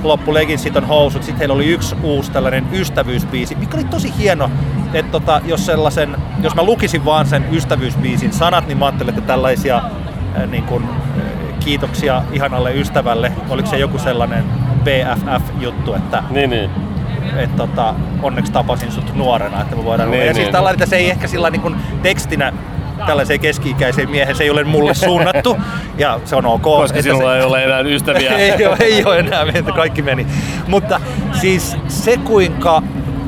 loppu Leginsit on housut. Sitten heillä oli yksi uusi tällainen ystävyysbiisi, mikä oli tosi hieno. Että tota, jos, sellaisen, jos mä lukisin vaan sen ystävyysbiisin sanat, niin mä ajattelin, että tällaisia äh, niin kuin, äh, kiitoksia ihanalle ystävälle. Oliko se joku sellainen BFF-juttu, että niin, niin. Et, tota, onneksi tapasin sut nuorena, että me voidaan niin, ja siis niin, siis tällainen, että se ei ehkä sillä niin kuin tekstinä tällaiseen keski-ikäiseen miehen, se ei ole mulle suunnattu ja se on ok. Koska sinulla se... ei ole enää ystäviä. ei, ole, ei ole enää, meitä kaikki meni. Mutta siis se kuinka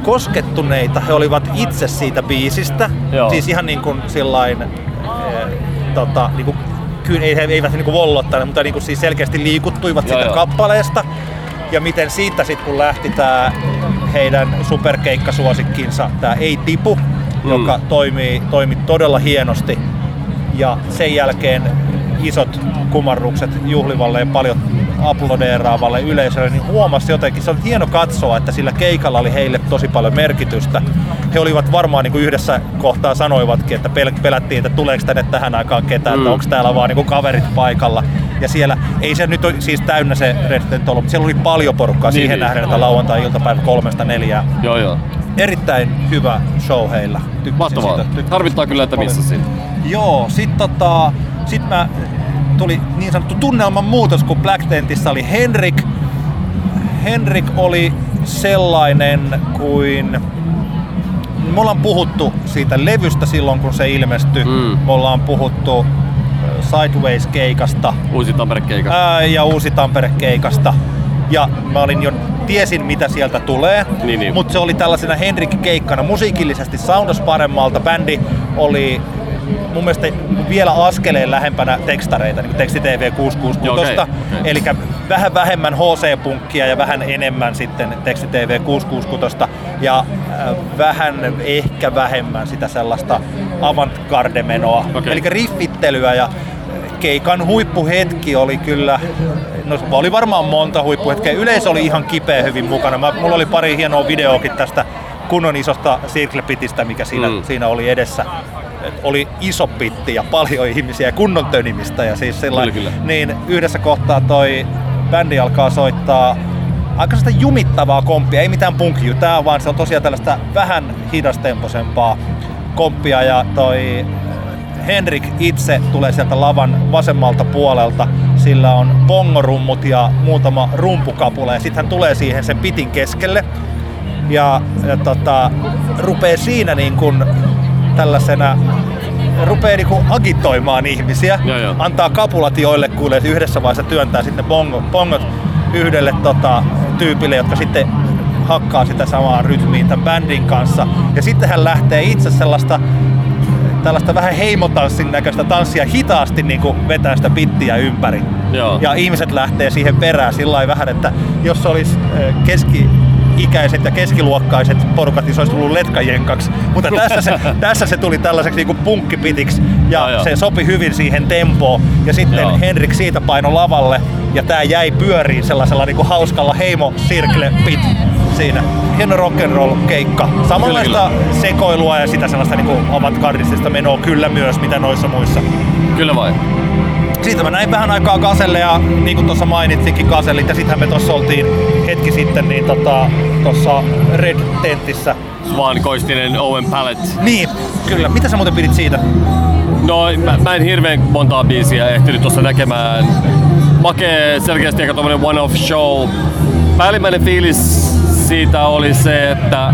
koskettuneita he olivat itse siitä biisistä, Joo. siis ihan niin kuin sillain, e, tota, niin kuin, kyllä ei, eivät niin kuin vollottaneet, mutta niin kuin siis selkeästi liikuttuivat Joo, siitä jo. kappaleesta. Ja miten siitä sitten kun lähti tämä heidän superkeikkasuosikkinsa, tämä Ei tipu, mm. joka toimii, toimi todella hienosti. Ja sen jälkeen isot kumarrukset juhlivalle ja paljon aplodeeraavalle yleisölle, niin huomasi jotenkin, se on hieno katsoa, että sillä keikalla oli heille tosi paljon merkitystä. He olivat varmaan niin kuin yhdessä kohtaa sanoivatkin, että pel- pelättiin, että tuleeko tänne tähän aikaan ketään, mm. että onko täällä vaan niin kuin kaverit paikalla. Ja siellä, ei se nyt ole siis täynnä se Resident ollut, mutta siellä oli paljon porukkaa niin, siihen niin. nähden, että lauantai-iltapäivä kolmesta neljää. Joo, joo erittäin hyvä show heillä. Mahtavaa. Harvittaa kyllä, että missä siinä. Joo, sit tota, sit mä tuli niin sanottu tunnelman muutos, kun Black Tentissä oli Henrik. Henrik oli sellainen kuin... Me ollaan puhuttu siitä levystä silloin, kun se ilmestyi. Mm. Me ollaan puhuttu Sideways-keikasta. Uusi Tampere-keikasta. Ää, ja Uusi Tampere-keikasta. Ja mä olin jo tiesin mitä sieltä tulee, niin, niin. mutta se oli tällaisena Henrik-keikkana musiikillisesti soundos paremmalta. Bändi oli mun mielestä vielä askeleen lähempänä tekstareita, niin Teksti TV 666. Okay, okay. Eli vähän vähemmän HC-punkkia ja vähän enemmän sitten Teksti TV 666. Ja äh, vähän ehkä vähemmän sitä sellaista avantgarde-menoa. Okay. Eli riffittelyä ja keikan huippuhetki oli kyllä, no oli varmaan monta huippuhetkeä. Yleisö oli ihan kipeä hyvin mukana. Mä, mulla oli pari hienoa videoakin tästä kunnon isosta Circle Pitistä, mikä siinä, mm. siinä oli edessä. Et oli iso pitti ja paljon ihmisiä kunnon tönimistä. Ja siis sillä, kyllä, kyllä. Niin yhdessä kohtaa toi bändi alkaa soittaa aika sitä jumittavaa komppia, ei mitään punkkiä, vaan se on tosiaan tällaista vähän hidastemposempaa komppia ja toi Henrik itse tulee sieltä lavan vasemmalta puolelta. Sillä on pongorummut ja muutama rumpukapula ja sitten hän tulee siihen sen pitin keskelle. Ja, ja tota, rupeaa siinä niin kuin tällaisena rupeaa niinku agitoimaan ihmisiä, ja, ja. antaa kapulat joillekuille, yhdessä vaiheessa työntää sitten pongot, pongot yhdelle tota, tyypille, jotka sitten hakkaa sitä samaa rytmiin tämän bändin kanssa. Ja sitten hän lähtee itse sellaista tällaista vähän heimotanssin näköistä tanssia hitaasti niin kuin vetää sitä pittiä ympäri. Joo. Ja ihmiset lähtee siihen perään sillä vähän, että jos olisi keski ikäiset ja keskiluokkaiset porukat, niin se olisi tullut letkajenkaksi. Mutta tässä se, tässä se tuli tällaiseksi niin punkkipitiksi ja Joo, joo. se sopi hyvin siihen tempoon. Ja sitten Joo. Henrik siitä paino lavalle ja tää jäi pyöriin sellaisella niin kuin hauskalla heimo circle pit siinä. Hieno rock'n'roll keikka. Samanlaista sekoilua ja sitä sellaista niin kuin avantgardistista menoa kyllä myös, mitä noissa muissa. Kyllä vai? Siitä mä näin vähän aikaa Kaselle ja niin kuin tuossa mainitsinkin Kasellit ja sittenhän me tuossa oltiin hetki sitten niin tota, tuossa Red Tentissä. Svan Koistinen, Owen Pallet. Niin, kyllä. Mitä sä muuten pidit siitä? No mä, mä en hirveän montaa biisiä ehtinyt tuossa näkemään. Makee selkeästi aika tommonen one-off show. Päällimmäinen fiilis siitä oli se, että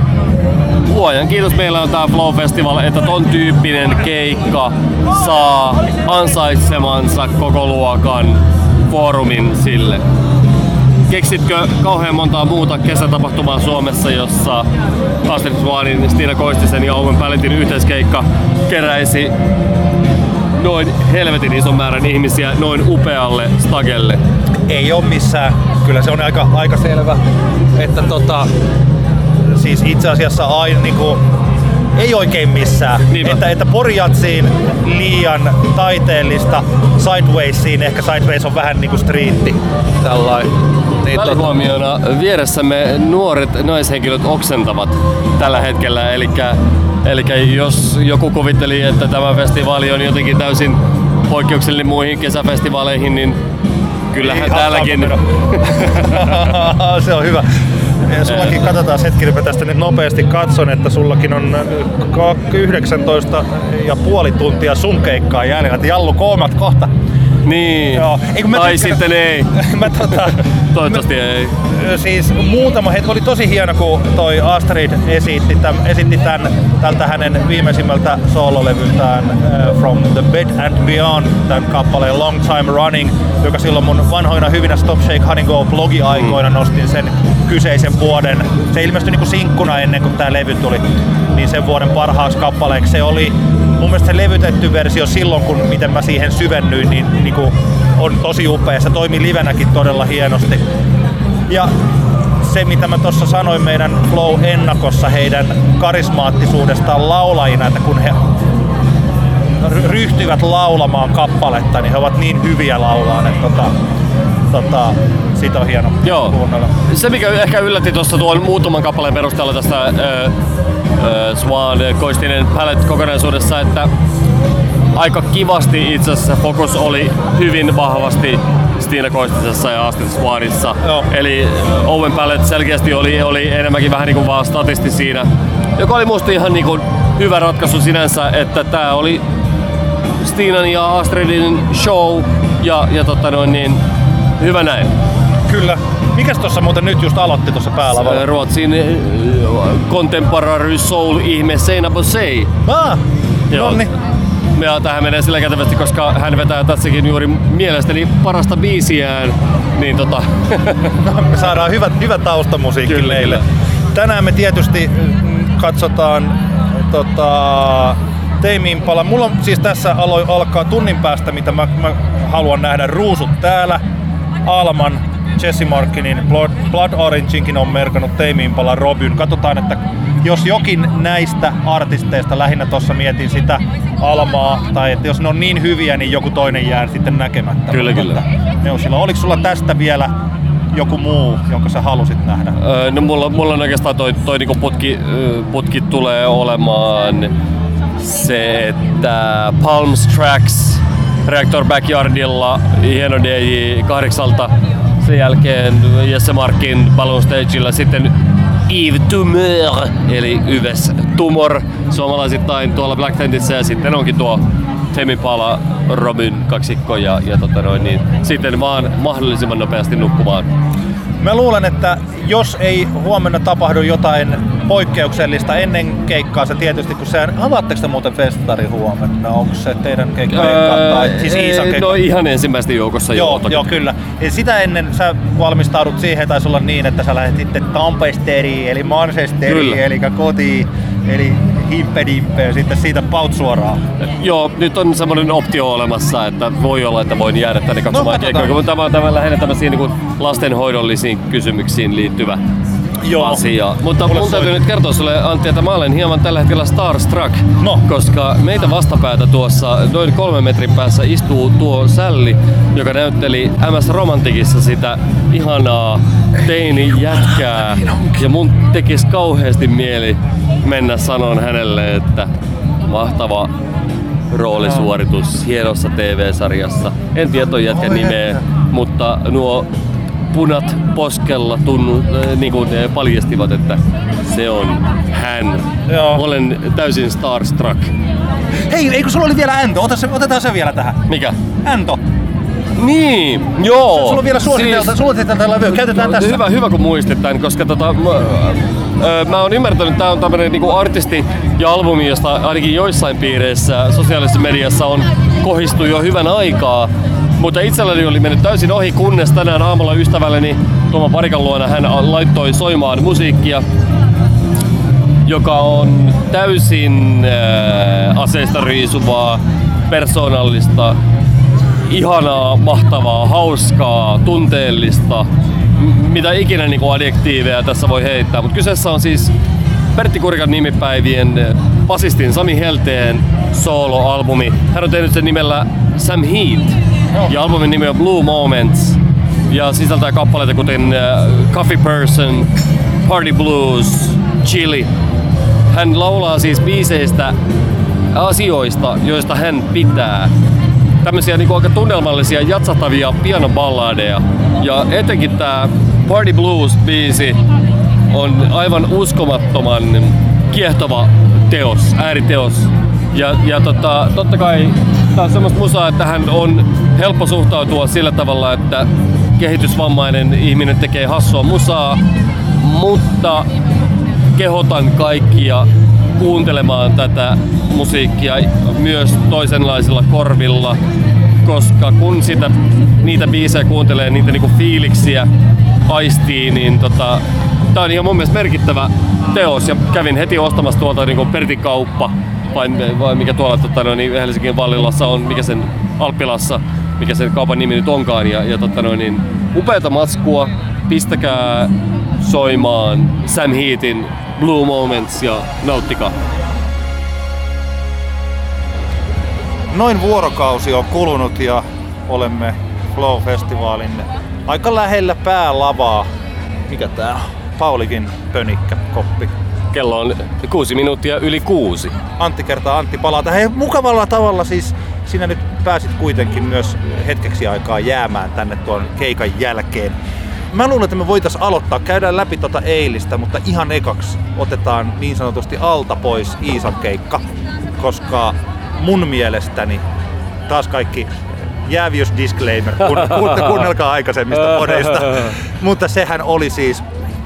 luojan kiitos meillä on tää Flow Festival, että ton tyyppinen keikka saa ansaitsemansa koko luokan foorumin sille. Keksitkö kauhean montaa muuta kesätapahtumaa Suomessa, jossa Astrid Swanin, Stina Koistisen ja Owen Palletin yhteiskeikka keräisi noin helvetin ison määrän ihmisiä noin upealle stagelle? Ei ole missään. Kyllä se on aika, aika selvä, että tota, siis itse asiassa aina niinku, ei oikein missään. Niinpä. Että, että Porjatsiin liian taiteellista, Sidewaysiin ehkä Sideways on vähän niinku striitti. Tällainen. Niin, Välihuomiona vieressämme nuoret naishenkilöt oksentavat tällä hetkellä, eli, eli jos joku kuvitteli, että tämä festivaali on jotenkin täysin poikkeuksellinen muihin kesäfestivaaleihin, niin kyllähän Ihan täälläkin... saamumeno. se on hyvä. Ja sullakin katsotaan hetki, mä tästä nyt nopeasti katson, että sullakin on ka- 19 ja puoli tuntia sun keikkaa jäljellä. Jallu koomat kohta. Niin, Joo. Ei, mä tai tykkään- sitten ei. mä tota, Toivottavasti ei. siis muutama hetki oli tosi hieno, kun toi Astrid esitti, täm, esitti tämän, tältä hänen viimeisimmältä soololevyltään uh, From the Bed and Beyond, tämän kappaleen Long Time Running, joka silloin mun vanhoina hyvinä Stop Shake Honey Go blogiaikoina nostin sen kyseisen vuoden. Se ilmestyi niinku sinkkuna ennen kuin tämä levy tuli, niin sen vuoden parhaaksi kappaleeksi. Se oli mun mielestä se levytetty versio silloin, kun miten mä siihen syvennyin, niin niinku on tosi upea. Se toimi livenäkin todella hienosti. Ja se, mitä mä tuossa sanoin meidän Flow-ennakossa heidän karismaattisuudestaan laulajina, että kun he ry- ryhtyivät laulamaan kappaletta, niin he ovat niin hyviä laulaan, että tota, tota, siitä on hieno Joo. kuunnella. Se mikä ehkä yllätti tuossa tuon muutaman kappaleen perusteella tästä äh, äh, Swan Koistinen Palette kokonaisuudessa, että aika kivasti itse asiassa fokus oli hyvin vahvasti Stina Koistisessa ja Astrid Swanissa. Joo. Eli Owen Palette selkeästi oli, oli enemmänkin vähän niin kuin vaan statisti siinä, joka oli musta ihan niin kuin hyvä ratkaisu sinänsä, että tämä oli Stinan ja Astridin show ja, ja tota noin niin, hyvä näin. Kyllä. Mikäs tuossa muuten nyt just aloitti tuossa päälavalla? Ruotsin äh, contemporary soul ihme Seina Bosei. Ah, Joo. nonni. Ja tähän menee sillä kätevästi, koska hän vetää tässäkin juuri mielestäni parasta biisiään. Niin tota, Me saadaan hyvä, hyvä taustamusiikki Kyllä, meille. kyllä. Tänään me tietysti mm, katsotaan tota, Tame Impala. Mulla on siis tässä alo, alkaa tunnin päästä, mitä mä, mä haluan nähdä. Ruusut täällä. Alman, Jesse Markinin, Blood, Blood Orangeinkin on merkannut Tame Impala Robyn. Katsotaan, että jos jokin näistä artisteista, lähinnä tuossa mietin sitä Almaa, tai että jos ne on niin hyviä, niin joku toinen jää sitten näkemättä. Kyllä, Mutta kyllä. Ne on silloin. Oliko sulla tästä vielä joku muu, jonka sä halusit nähdä? öö, no mulla, mulla on oikeastaan toi, toi niinku putki, putki tulee olemaan se, että Palms Tracks Reactor Backyardilla hieno DJ kahdeksalta. Sen jälkeen Jesse Markin Balloon Stageilla sitten Eve Tumor, eli Yves Tumor suomalaisittain tuolla Black Tentissä ja sitten onkin tuo Temi Pala Robin kaksikko ja, ja tota noin, niin sitten vaan mahdollisimman nopeasti nukkumaan. Mä luulen, että jos ei huomenna tapahdu jotain poikkeuksellista ennen keikkaa, se tietysti, kun se avaatteko te muuten festari huomenna? Onko se teidän keikka? tai siis Iisan keikka? no ihan ensimmäisten joukossa Joo, toki. joo, kyllä. Ja sitä ennen sä valmistaudut siihen, taisi olla niin, että sä lähdet sitten Tampesteriin, eli Manchesteriin, Kyllä. eli kotiin, eli himpedimpe ja sitten siitä paut suoraan. Joo, nyt on semmoinen optio olemassa, että voi olla, että voin jäädä tänne katsomaan katsotaan. keikkoja, mutta tämä on lähinnä tämmöisiin niin lastenhoidollisiin kysymyksiin liittyvä Joo. asia. Mutta Mulle mun täytyy soi- nyt kertoa sulle Antti, että mä olen hieman tällä hetkellä starstruck, No. koska meitä vastapäätä tuossa noin kolmen metrin päässä istuu tuo Sälli, joka näytteli MS Romantikissa sitä ihanaa teini jätkää. Ja mun tekisi kauheasti mieli mennä sanon hänelle, että mahtava roolisuoritus hienossa TV-sarjassa. En tiedä ton jätkän nimeä, mutta nuo punat poskella tunnu, äh, niin kuin paljastivat, että se on hän. Joo. Olen täysin starstruck. Hei, eikö sulla oli vielä Anto? Ota se, otetaan se vielä tähän. Mikä? Anto. Niin, joo. Sulla on vielä suositelta, siis... suositelta levy. Käytetään tässä. Hyvä, hyvä kun muistit tämän, koska tota, mä, mä oon ymmärtänyt, että tämä on tämmönen niinku artisti ja albumi, josta ainakin joissain piireissä sosiaalisessa mediassa on kohistu jo hyvän aikaa. Mutta itselläni oli mennyt täysin ohi, kunnes tänään aamulla ystävälleni Tuomo Parikan luona hän laittoi soimaan musiikkia, joka on täysin äh, aseista riisuvaa, persoonallista, ihanaa, mahtavaa, hauskaa, tunteellista, m- mitä ikinä niin adjektiiveja tässä voi heittää. Mutta kyseessä on siis Pertti Kurikan nimipäivien äh, basistin Sami Helteen solo-albumi. Hän on tehnyt sen nimellä Sam Heat. Ja albumin nimi on Blue Moments. Ja sisältää kappaleita kuten äh, Coffee Person, Party Blues, Chili. Hän laulaa siis biiseistä asioista, joista hän pitää. Tämmöisiä niinku aika tunnelmallisia, jatsattavia pianoballadeja. Ja etenkin tää Party Blues-biisi on aivan uskomattoman kiehtova teos, ääriteos. Ja, ja tota, totta kai tää on semmoista musaa, että hän on helppo suhtautua sillä tavalla, että kehitysvammainen ihminen tekee hassua musaa, mutta kehotan kaikkia kuuntelemaan tätä musiikkia myös toisenlaisilla korvilla, koska kun sitä, niitä biisejä kuuntelee, niitä niinku fiiliksiä aistii, niin tota, tää on ihan mun mielestä merkittävä teos. Ja kävin heti ostamassa tuolta niinku Pertin kauppa vai, vai mikä tuolla tota, no, niin Helsingin Vallilassa on, mikä sen Alppilassa, mikä sen kaupan nimi nyt onkaan ja, ja tota, no, niin, upeata matskua, pistäkää soimaan Sam Heatin Blue Moments ja nauttikaa. Noin vuorokausi on kulunut ja olemme Flow-festivaalin aika lähellä päälavaa. Mikä tää on? Paulikin pönikkä koppi. Kello on kuusi minuuttia yli kuusi. Antti kertaa Antti palaa tähän. Mukavalla tavalla siis sinä nyt pääsit kuitenkin myös hetkeksi aikaa jäämään tänne tuon keikan jälkeen. Mä luulen, että me voitais aloittaa. Käydään läpi tota eilistä, mutta ihan ekaksi otetaan niin sanotusti alta pois Iisan keikka, koska mun mielestäni taas kaikki jääviys disclaimer, kun, kun, kuunnelkaa aikaisemmista podeista. Mutta sehän oli siis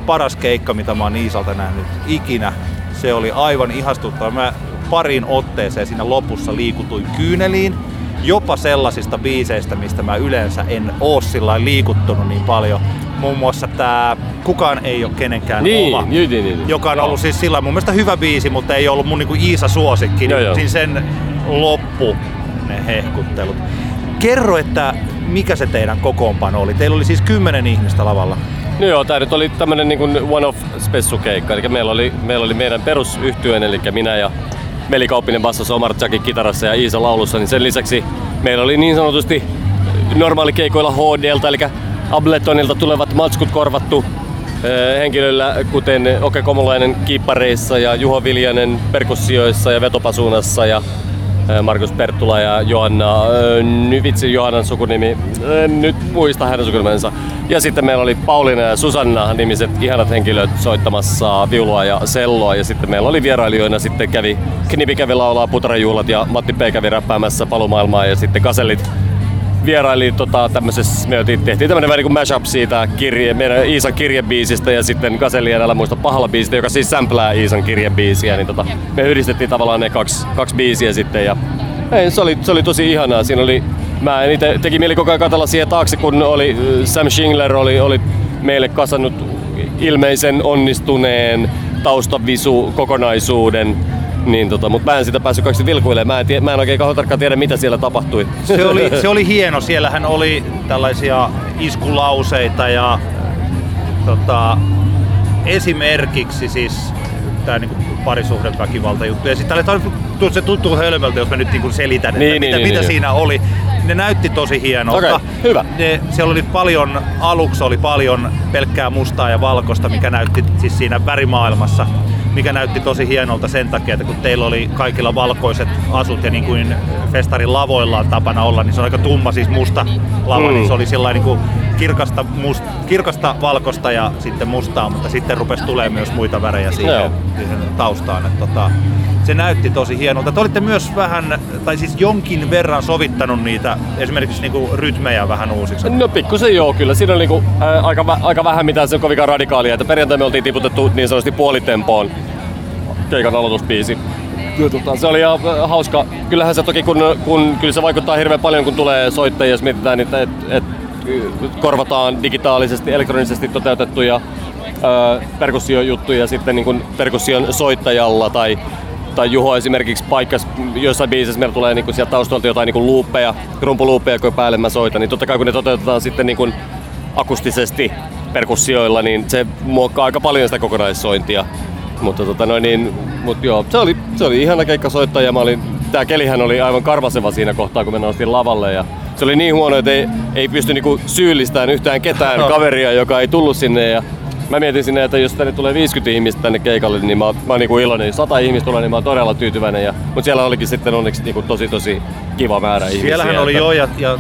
paras keikka, mitä mä oon Iisalta nähnyt ikinä. Se oli aivan ihastuttava. Mä parin otteeseen siinä lopussa liikutuin kyyneliin. Jopa sellaisista biiseistä, mistä mä yleensä en oo sillä liikuttunut niin paljon. Muun muassa tää Kukaan ei ole kenenkään Niin, oma, niin, niin, niin. joka on Joo. ollut siis sillä mun mielestä hyvä biisi, mutta ei ollut mun niinku Iisa suosikki. Joo, joo. Niin sen loppu, ne hehkuttelut. Kerro, että mikä se teidän kokoonpano oli? Teillä oli siis kymmenen ihmistä lavalla. No joo, tää nyt oli tämmönen niin one-off spessukeikka. Eli meillä oli, meillä oli meidän perusyhtyön, eli minä ja Veli Kauppinen bassassa, Omar Jacki kitarassa ja Iisa laulussa, niin sen lisäksi meillä oli niin sanotusti normaalikeikoilla HDlta, eli Abletonilta tulevat matskut korvattu eh, henkilöillä, kuten Oke Komulainen kiippareissa ja Juho Viljanen perkussioissa ja vetopasuunassa ja eh, Markus Perttula ja Johanna, eh, nyt vitsi Johannan sukunimi, en nyt muista hänen sukunimensa. Ja sitten meillä oli Pauliina ja Susanna nimiset ihanat henkilöt soittamassa viulua ja selloa. Ja sitten meillä oli vierailijoina sitten kävi, Knipi kävi laulaa Putarajuhlat ja Matti P. kävi räppäämässä palumaailmaa ja sitten Kasellit vieraili tota, tämmöisessä, me tehtiin tämmönen vähän niin kuin mashup siitä kirje, meidän Iisan kirjebiisistä ja sitten Kasellien älä muista pahalla biisistä, joka siis samplää Iisan kirjebiisiä, niin tota, me yhdistettiin tavallaan ne kaksi, kaksi biisiä sitten ja ei, se, oli, se oli tosi ihanaa. Siinä oli, mä en ite, teki mieli koko ajan katsella siihen taakse, kun oli, äh, Sam Schingler oli, oli meille kasannut ilmeisen onnistuneen taustavisu kokonaisuuden Niin tota, mutta mä en sitä päässyt kaikki vilkuilemaan. Mä en, tie, mä en oikein kauhean tarkkaan tiedä, mitä siellä tapahtui. Se oli, se oli hieno. Siellähän oli tällaisia iskulauseita ja tota, esimerkiksi siis tämä niinku juttu. Ja sitten se tuntuu hölmöltä, jos mä nyt niinku selitän, että Niin, mitä, niin, mitä niin, siinä oli. Ne näytti tosi hienolta. Okei, hyvä. Ne, siellä oli paljon, aluksi oli paljon pelkkää mustaa ja valkoista, mikä näytti siis siinä värimaailmassa mikä näytti tosi hienolta sen takia, että kun teillä oli kaikilla valkoiset asut ja niin kuin festarin lavoilla on tapana olla, niin se on aika tumma siis musta lava, mm. niin se oli sillä niin kuin kirkasta, must, kirkasta valkoista ja sitten mustaa, mutta sitten rupesi tulemaan myös muita värejä siihen, siihen taustaan. Että tota, se näytti tosi hienolta. Te olitte myös vähän, tai siis jonkin verran sovittanut niitä, esimerkiksi niinku rytmejä vähän uusiksi. No pikkusen joo, kyllä. Siinä on niinku, ää, aika, aika vähän mitään se on kovinkaan radikaalia. Että perjantai me oltiin tiputettu niin sanotusti puolitempoon keikan aloitusbiisi. Ja tota, se oli ihan hauska. Kyllähän se toki, kun, kun kyllä se vaikuttaa hirveän paljon, kun tulee soittajia, jos mietitään, että et, et, korvataan digitaalisesti, elektronisesti toteutettuja perkussiojuttuja sitten niin kuin perkussion soittajalla tai tai Juho esimerkiksi paikkas, joissain biisissä meillä tulee niinku sieltä taustalta jotain niinku luuppeja, krumpuluuppeja, kun päälle mä soitan, niin totta kai kun ne toteutetaan sitten niinku akustisesti perkussioilla, niin se muokkaa aika paljon sitä kokonaissointia. Mutta tota noin, niin, mut joo, se oli, se oli ihana keikka soittaa ja mä olin, tää kelihän oli aivan karvaseva siinä kohtaa, kun me noustiin lavalle ja se oli niin huono, että ei, ei pysty niinku syyllistämään yhtään ketään kaveria, joka ei tullut sinne ja Mä mietin sinne, että jos tänne tulee 50 ihmistä tänne keikalle, niin mä, oon- mä oon niinku iloinen. Jos 100 ihmistä tulee, niin mä oon todella tyytyväinen. Ja, mutta siellä olikin sitten onneksi niinku tosi tosi kiva määrä ihmisiä. Siellähän oli että- jo ja, ja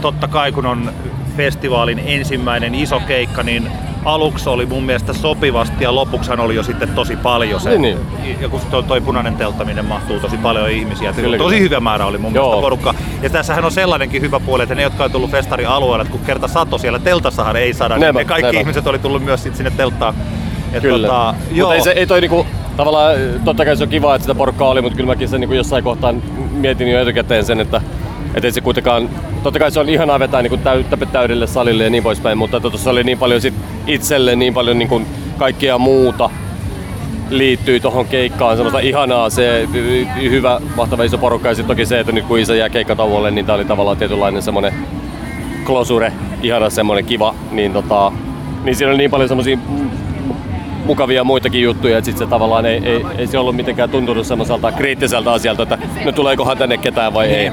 totta kai kun on festivaalin ensimmäinen iso keikka, niin aluksi oli mun mielestä sopivasti ja lopuksihan oli jo sitten tosi paljon se. Niin, niin. Ja kun toi, toi punainen teltta, minne mahtuu tosi paljon ihmisiä. Kyllä, tosi kyllä. hyvä määrä oli mun Joo. mielestä porukka. Ja tässähän on sellainenkin hyvä puoli, että ne, jotka on tullut festarin alueelle, että kun kerta sato siellä teltassahan ei saada, niin Näinpä, ne kaikki näinpä. ihmiset oli tullut myös sit sinne telttaan. Et Kyllä. Tota, Mutta ei, se, ei toi niinku, tavallaan, totta kai se on kiva, että sitä porukkaa oli, mutta kyllä mäkin sen niinku jossain kohtaa mietin jo etukäteen sen, että et ei se kuitenkaan, totta kai se on ihanaa vetää niinku täyttä täydelle salille ja niin poispäin, mutta tuossa oli niin paljon sit itselle niin paljon niinku kaikkea muuta liittyy tuohon keikkaan, semmoista ihanaa, se hyvä, mahtava iso porukka ja sitten toki se, että nyt kun Isa jää keikkatauolle, niin tää oli tavallaan tietynlainen semmoinen klosure, ihana semmoinen kiva, niin, tota, niin siinä oli niin paljon semmoisia mukavia muitakin juttuja, että sit se tavallaan ei, ei, ei se ollut mitenkään tuntunut semmoiselta kriittiseltä asialta, että no tuleekohan tänne ketään vai ei.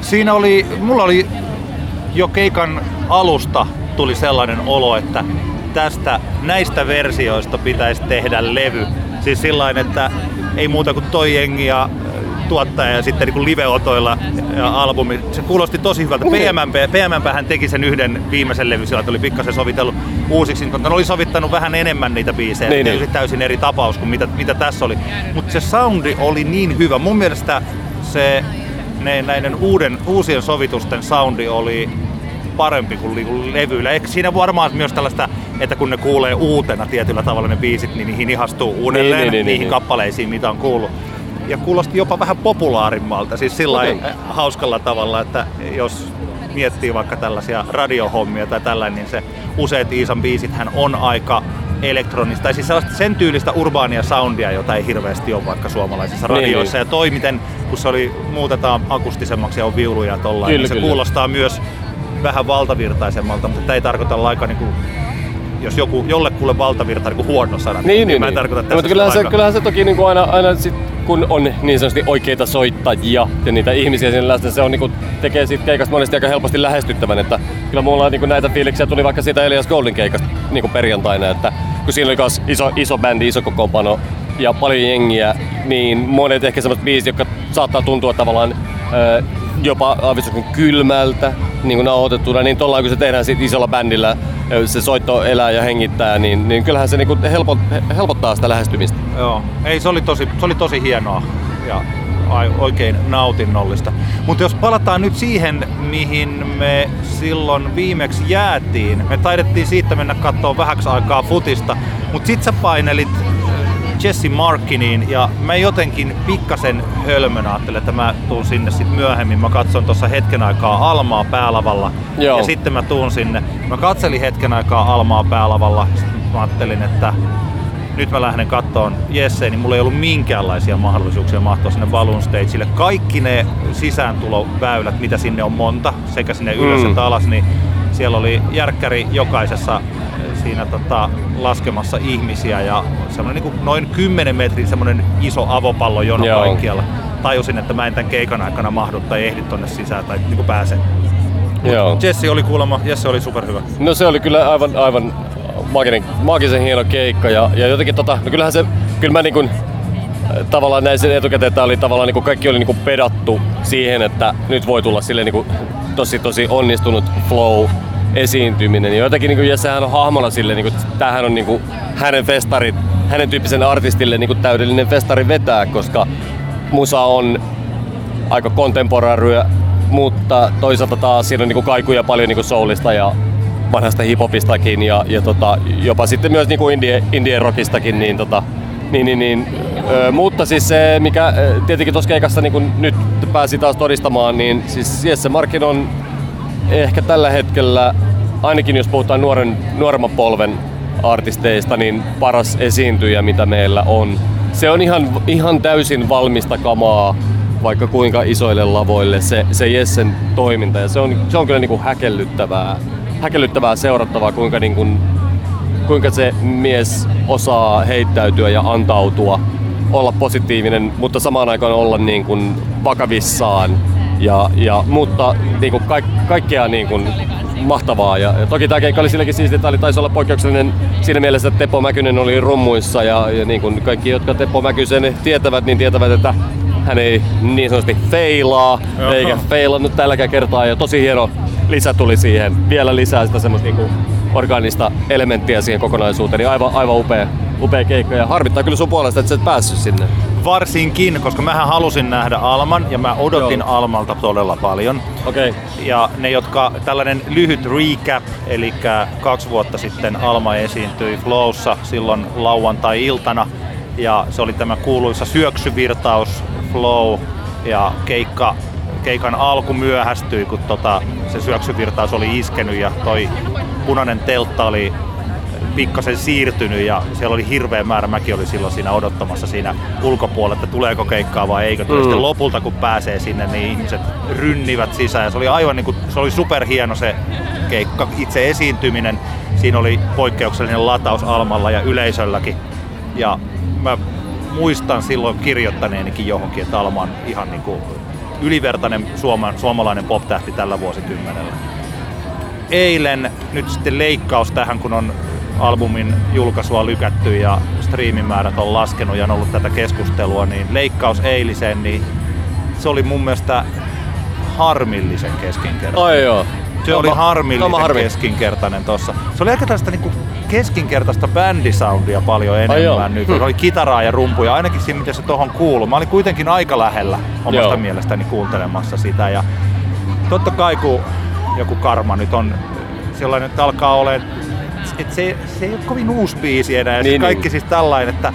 Siinä oli, mulla oli jo keikan alusta tuli sellainen olo, että tästä, näistä versioista pitäisi tehdä levy. Siis sillain, että ei muuta kuin toi jengi ja äh, tuottaja ja sitten niin live-otoilla ja albumi. Se kuulosti tosi hyvältä. PMMP, PMMP hän teki sen yhden viimeisen levy, sillä oli pikkasen sovitellut uusiksi, mutta ne oli sovittanut vähän enemmän niitä biisejä. Niin, Niin, niin. niin. täysin eri tapaus kuin mitä, mitä tässä oli. Mutta se soundi oli niin hyvä. Mun mielestä se ne, näiden uuden, uusien sovitusten soundi oli parempi kuin levyillä. Eikö siinä varmaan myös tällaista, että kun ne kuulee uutena tietyllä tavalla ne biisit, niin niihin ihastuu uudelleen Niin, niin, niin, niihin niin. kappaleisiin, mitä on kuullut. Ja kuulosti jopa vähän populaarimmalta, siis sillä okay. hauskalla tavalla, että jos miettii vaikka tällaisia radiohommia tai tällainen, niin se useat Iisan biisithän on aika elektronista, tai siis sellaista sen tyylistä urbaania soundia, jota ei hirveästi ole vaikka suomalaisissa Niin, radioissa. Ja toi, miten, kun se oli, muutetaan akustisemmaksi ja on viuluja ja tollain, Kyllä, niin se kyllä. kuulostaa myös vähän valtavirtaisemmalta, mutta tämä ei tarkoita lainkaan niin kuin, jos joku, jollekulle valtavirta niin huono sana, Niin, niin, mä en niin. tarkoita No, tässä mutta kyllähän se, kyllähän se toki niin kuin aina, aina sit, kun on niin sanotusti oikeita soittajia ja niitä ihmisiä siinä läsnä, se on, niin kuin, tekee siitä keikasta monesti aika helposti lähestyttävän. Että kyllä mulla on niin kuin näitä fiiliksiä tuli vaikka siitä Elias Goldin keikasta niin kuin perjantaina, että kun siinä oli myös iso, iso bändi, iso kokoonpano ja paljon jengiä, niin monet ehkä semmoiset biisit, jotka saattaa tuntua tavallaan ö, jopa aavistuksen kylmältä niin kuin nauhoitettuna, niin tuolla kun se tehdään sit isolla bändillä, se soitto elää ja hengittää, niin, niin kyllähän se niin kuin helpot, helpottaa sitä lähestymistä. Joo, ei se oli tosi, se oli tosi hienoa ja ai- oikein nautinnollista. Mutta jos palataan nyt siihen, mihin me silloin viimeksi jäätiin. Me taidettiin siitä mennä katsoa vähäksi aikaa futista, mutta sit sä painelit Jesse Markkiniin ja mä jotenkin pikkasen hölmön ajattelin, että mä tuun sinne sit myöhemmin. Mä katson tuossa hetken aikaa Almaa päälavalla Joo. ja sitten mä tuun sinne. Mä katselin hetken aikaa Almaa päälavalla, sitten mä ajattelin, että nyt mä lähden kattoon Jesse, niin mulla ei ollut minkäänlaisia mahdollisuuksia mahtua sinne Balloon Stageille. Kaikki ne sisääntuloväylät, mitä sinne on monta, sekä sinne ylös Mm. että alas, niin siellä oli järkkäri jokaisessa siinä tota, laskemassa ihmisiä ja semmoinen niin noin 10 metrin semmoinen iso avopallo jono Joo. kaikkialla. Tajusin, että mä en tämän keikan aikana mahdu tai ehdi tonne sisään tai niin pääse. Joo. Jesse oli kuulemma, Jesse oli superhyvä. No se oli kyllä aivan, aivan maaginen, maagisen hieno keikka ja, ja jotenkin tota, no kyllähän se, kyllä mä niin kuin, tavallaan näin sen etukäteen, että oli tavallaan niin kuin kaikki oli niin kuin pedattu siihen, että nyt voi tulla sille niin kuin tosi tosi onnistunut flow esiintyminen. Ja jotenkin niin kuin Jessehän on hahmona sille, niin kuin, tämähän on niin kuin hänen festarit, hänen tyyppisen artistille niin kuin täydellinen festari vetää, koska musa on aika kontemporaaryä, mutta toisaalta taas siinä on niinku kaikuja paljon niinku soulista ja vanhasta hiphopistakin ja, ja tota, jopa sitten myös niinku indie, indie rockistakin, niin, tota, niin, niin, niin ö, mutta siis se, mikä tietenkin tuossa keikassa niin nyt pääsi taas todistamaan, niin siis Jesse Markin on ehkä tällä hetkellä, ainakin jos puhutaan nuoren, nuoremman polven artisteista, niin paras esiintyjä, mitä meillä on. Se on ihan, ihan täysin valmista kamaa, vaikka kuinka isoille lavoille se, se Jessen toiminta. Ja se on, se on kyllä niin kuin häkellyttävää, häkellyttävää seurattavaa, kuinka, niin kuin, kuinka se mies osaa heittäytyä ja antautua, olla positiivinen, mutta samaan aikaan olla niin kuin vakavissaan. Ja, ja, mutta niin kuin kaik, kaikkea niin kuin mahtavaa. Ja, ja toki tämä keikka oli silläkin siistiä, että oli taisi olla poikkeuksellinen siinä mielessä, että Teppo Mäkynen oli rummuissa ja, ja niin kuin kaikki, jotka Teppo Mäkysen tietävät, niin tietävät, että hän ei niin sanotusti feilaa, Joo. eikä feilannut tälläkään kertaa. Ja tosi hieno lisä tuli siihen. Vielä lisää sitä semmoista niinku orgaanista elementtiä siihen kokonaisuuteen. Niin aivan, aivan upea, upea keikka. Ja harmittaa kyllä sun puolesta, että sä et päässyt sinne. Varsinkin, koska mähän halusin nähdä Alman ja mä odotin Joo. Almalta todella paljon. Okei. Okay. Ja ne, jotka, tällainen lyhyt recap, eli kaksi vuotta sitten Alma esiintyi Flowssa silloin lauantai-iltana. Ja se oli tämä kuuluisa syöksyvirtaus Flow ja keikka, keikan alku myöhästyi, kun tota, se syöksyvirtaus oli iskenyt ja toi punainen teltta oli pikkasen siirtynyt ja siellä oli hirveä määrä, mäkin oli silloin siinä odottamassa siinä ulkopuolella, että tuleeko keikkaa vai eikö. Mm. Sitten lopulta kun pääsee sinne, niin ihmiset rynnivät sisään ja se oli aivan niin kuin, se oli superhieno se keikka, itse esiintyminen. Siinä oli poikkeuksellinen lataus Almalla ja yleisölläkin. Ja mä muistan silloin kirjoittaneenikin johonkin, että Alma on ihan niin kuin ylivertainen suoma, suomalainen pop-tähti tällä vuosikymmenellä eilen nyt sitten leikkaus tähän, kun on albumin julkaisua lykätty ja striimimäärät on laskenut ja on ollut tätä keskustelua, niin leikkaus eiliseen, niin se oli mun mielestä harmillisen keskinkertainen. Ai joo. Se oli harmillisen harmi. keskinkertainen tossa. Se oli aika tällaista niinku keskinkertaista bändisoundia paljon Ai enemmän nyt. Hmm. Se oli kitaraa ja rumpuja, ainakin siinä mitä se tohon kuuluu. Mä olin kuitenkin aika lähellä omasta Joo. mielestäni kuuntelemassa sitä. Ja totta kai kun joku karma nyt on sellainen, että alkaa olemaan, että se, se ei ole kovin uusi biisi enää. Niin, kaikki niin. siis tällainen, että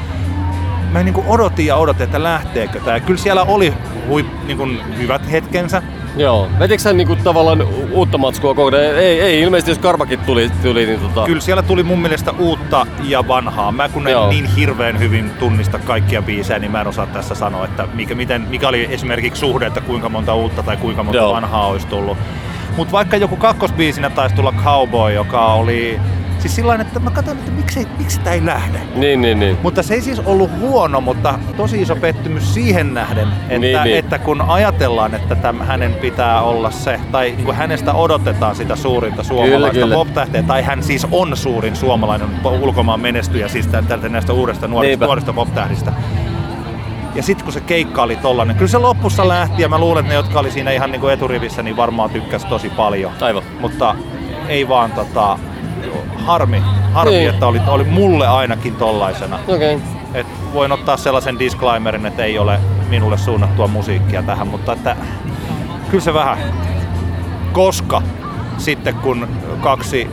mä niin odotin ja odotin, että lähteekö tämä. Kyllä siellä oli hui, niin kuin hyvät hetkensä, Joo. Vetikö hän niinku tavallaan uutta matskua ajan? Ei, ei ilmeisesti jos Karpakin tuli, tuli niin tota... Kyllä siellä tuli mun mielestä uutta ja vanhaa. Mä kun en Joo. niin hirveän hyvin tunnista kaikkia biisejä, niin mä en osaa tässä sanoa, että mikä, miten, mikä oli esimerkiksi suhde, että kuinka monta uutta tai kuinka monta Joo. vanhaa olisi tullut. Mutta vaikka joku kakkosbiisinä taisi tulla Cowboy, joka oli siis sillain, että mä katsoin, että miksi, miksi tämä ei lähde. Niin, niin, niin. Mutta se ei siis ollut huono, mutta tosi iso pettymys siihen nähden, että, Niin, niin. että kun ajatellaan, että täm, hänen pitää olla se, tai niin kuin hänestä odotetaan sitä suurinta suomalaista kyllä. pop-tähteä, tai hän siis on suurin suomalainen ulkomaan menestyjä, siis tältä näistä uudesta nuorista, Niinpä. nuorista pop-tähdistä. Ja sitten kun se keikka oli tollanen, kyllä se lopussa lähti ja mä luulen, että ne, jotka oli siinä ihan niin kuin eturivissä, niin varmaan tykkäs tosi paljon. Aivan. Mutta ei vaan tota, harmi, harmi Niin. että oli, oli mulle ainakin tollaisena. Okay. Et voin ottaa sellaisen disclaimerin, että ei ole minulle suunnattua musiikkia tähän, mutta että kyllä se vähän. Koska sitten kun kaksi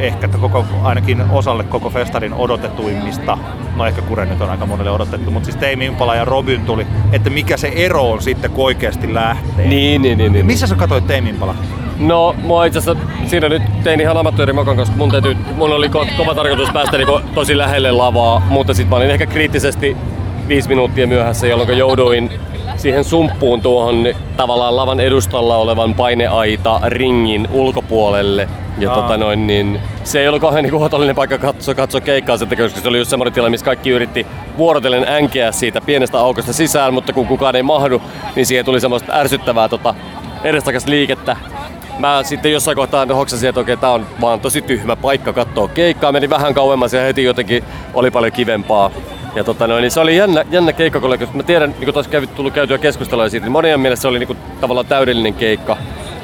ehkä että koko, ainakin osalle koko festarin odotetuimmista, no ehkä Kure nyt on aika monelle odotettu, mutta siis Tame Impala ja Robin tuli, että mikä se ero on sitten, kun oikeasti lähtee. Niin, niin, niin, niin. Missä sä katsoit Tame Impala? No, mua itse asiassa siinä nyt tein ihan amatöörimokan, koska mun, täytyy, mun oli ko- kova tarkoitus päästä niinku tosi lähelle lavaa, mutta sitten mä olin ehkä kriittisesti viisi minuuttia myöhässä, jolloin jouduin siihen sumppuun tuohon tavallaan lavan edustalla olevan paineaita ringin ulkopuolelle. Ja Aa. tota noin, niin se ei ollut kauhean niin otollinen paikka katsoa, katsoa keikkaa sitten, koska se oli just semmoinen tilanne, missä kaikki yritti vuorotellen änkeä siitä pienestä aukosta sisään, mutta kun kukaan ei mahdu, niin siihen tuli semmoista ärsyttävää tota, edestakas liikettä. Mä sitten jossain kohtaa hoksasin, että okei, tää on vaan tosi tyhmä paikka katsoa keikkaa. Meni vähän kauemmas ja heti jotenkin oli paljon kivempaa. Ja tota noin, niin se oli jännä, jännä keikka, koska mä tiedän, niin kun kävi, tullut käytyä keskustelua siitä, niin monien mielestä se oli niin tavallaan täydellinen keikka.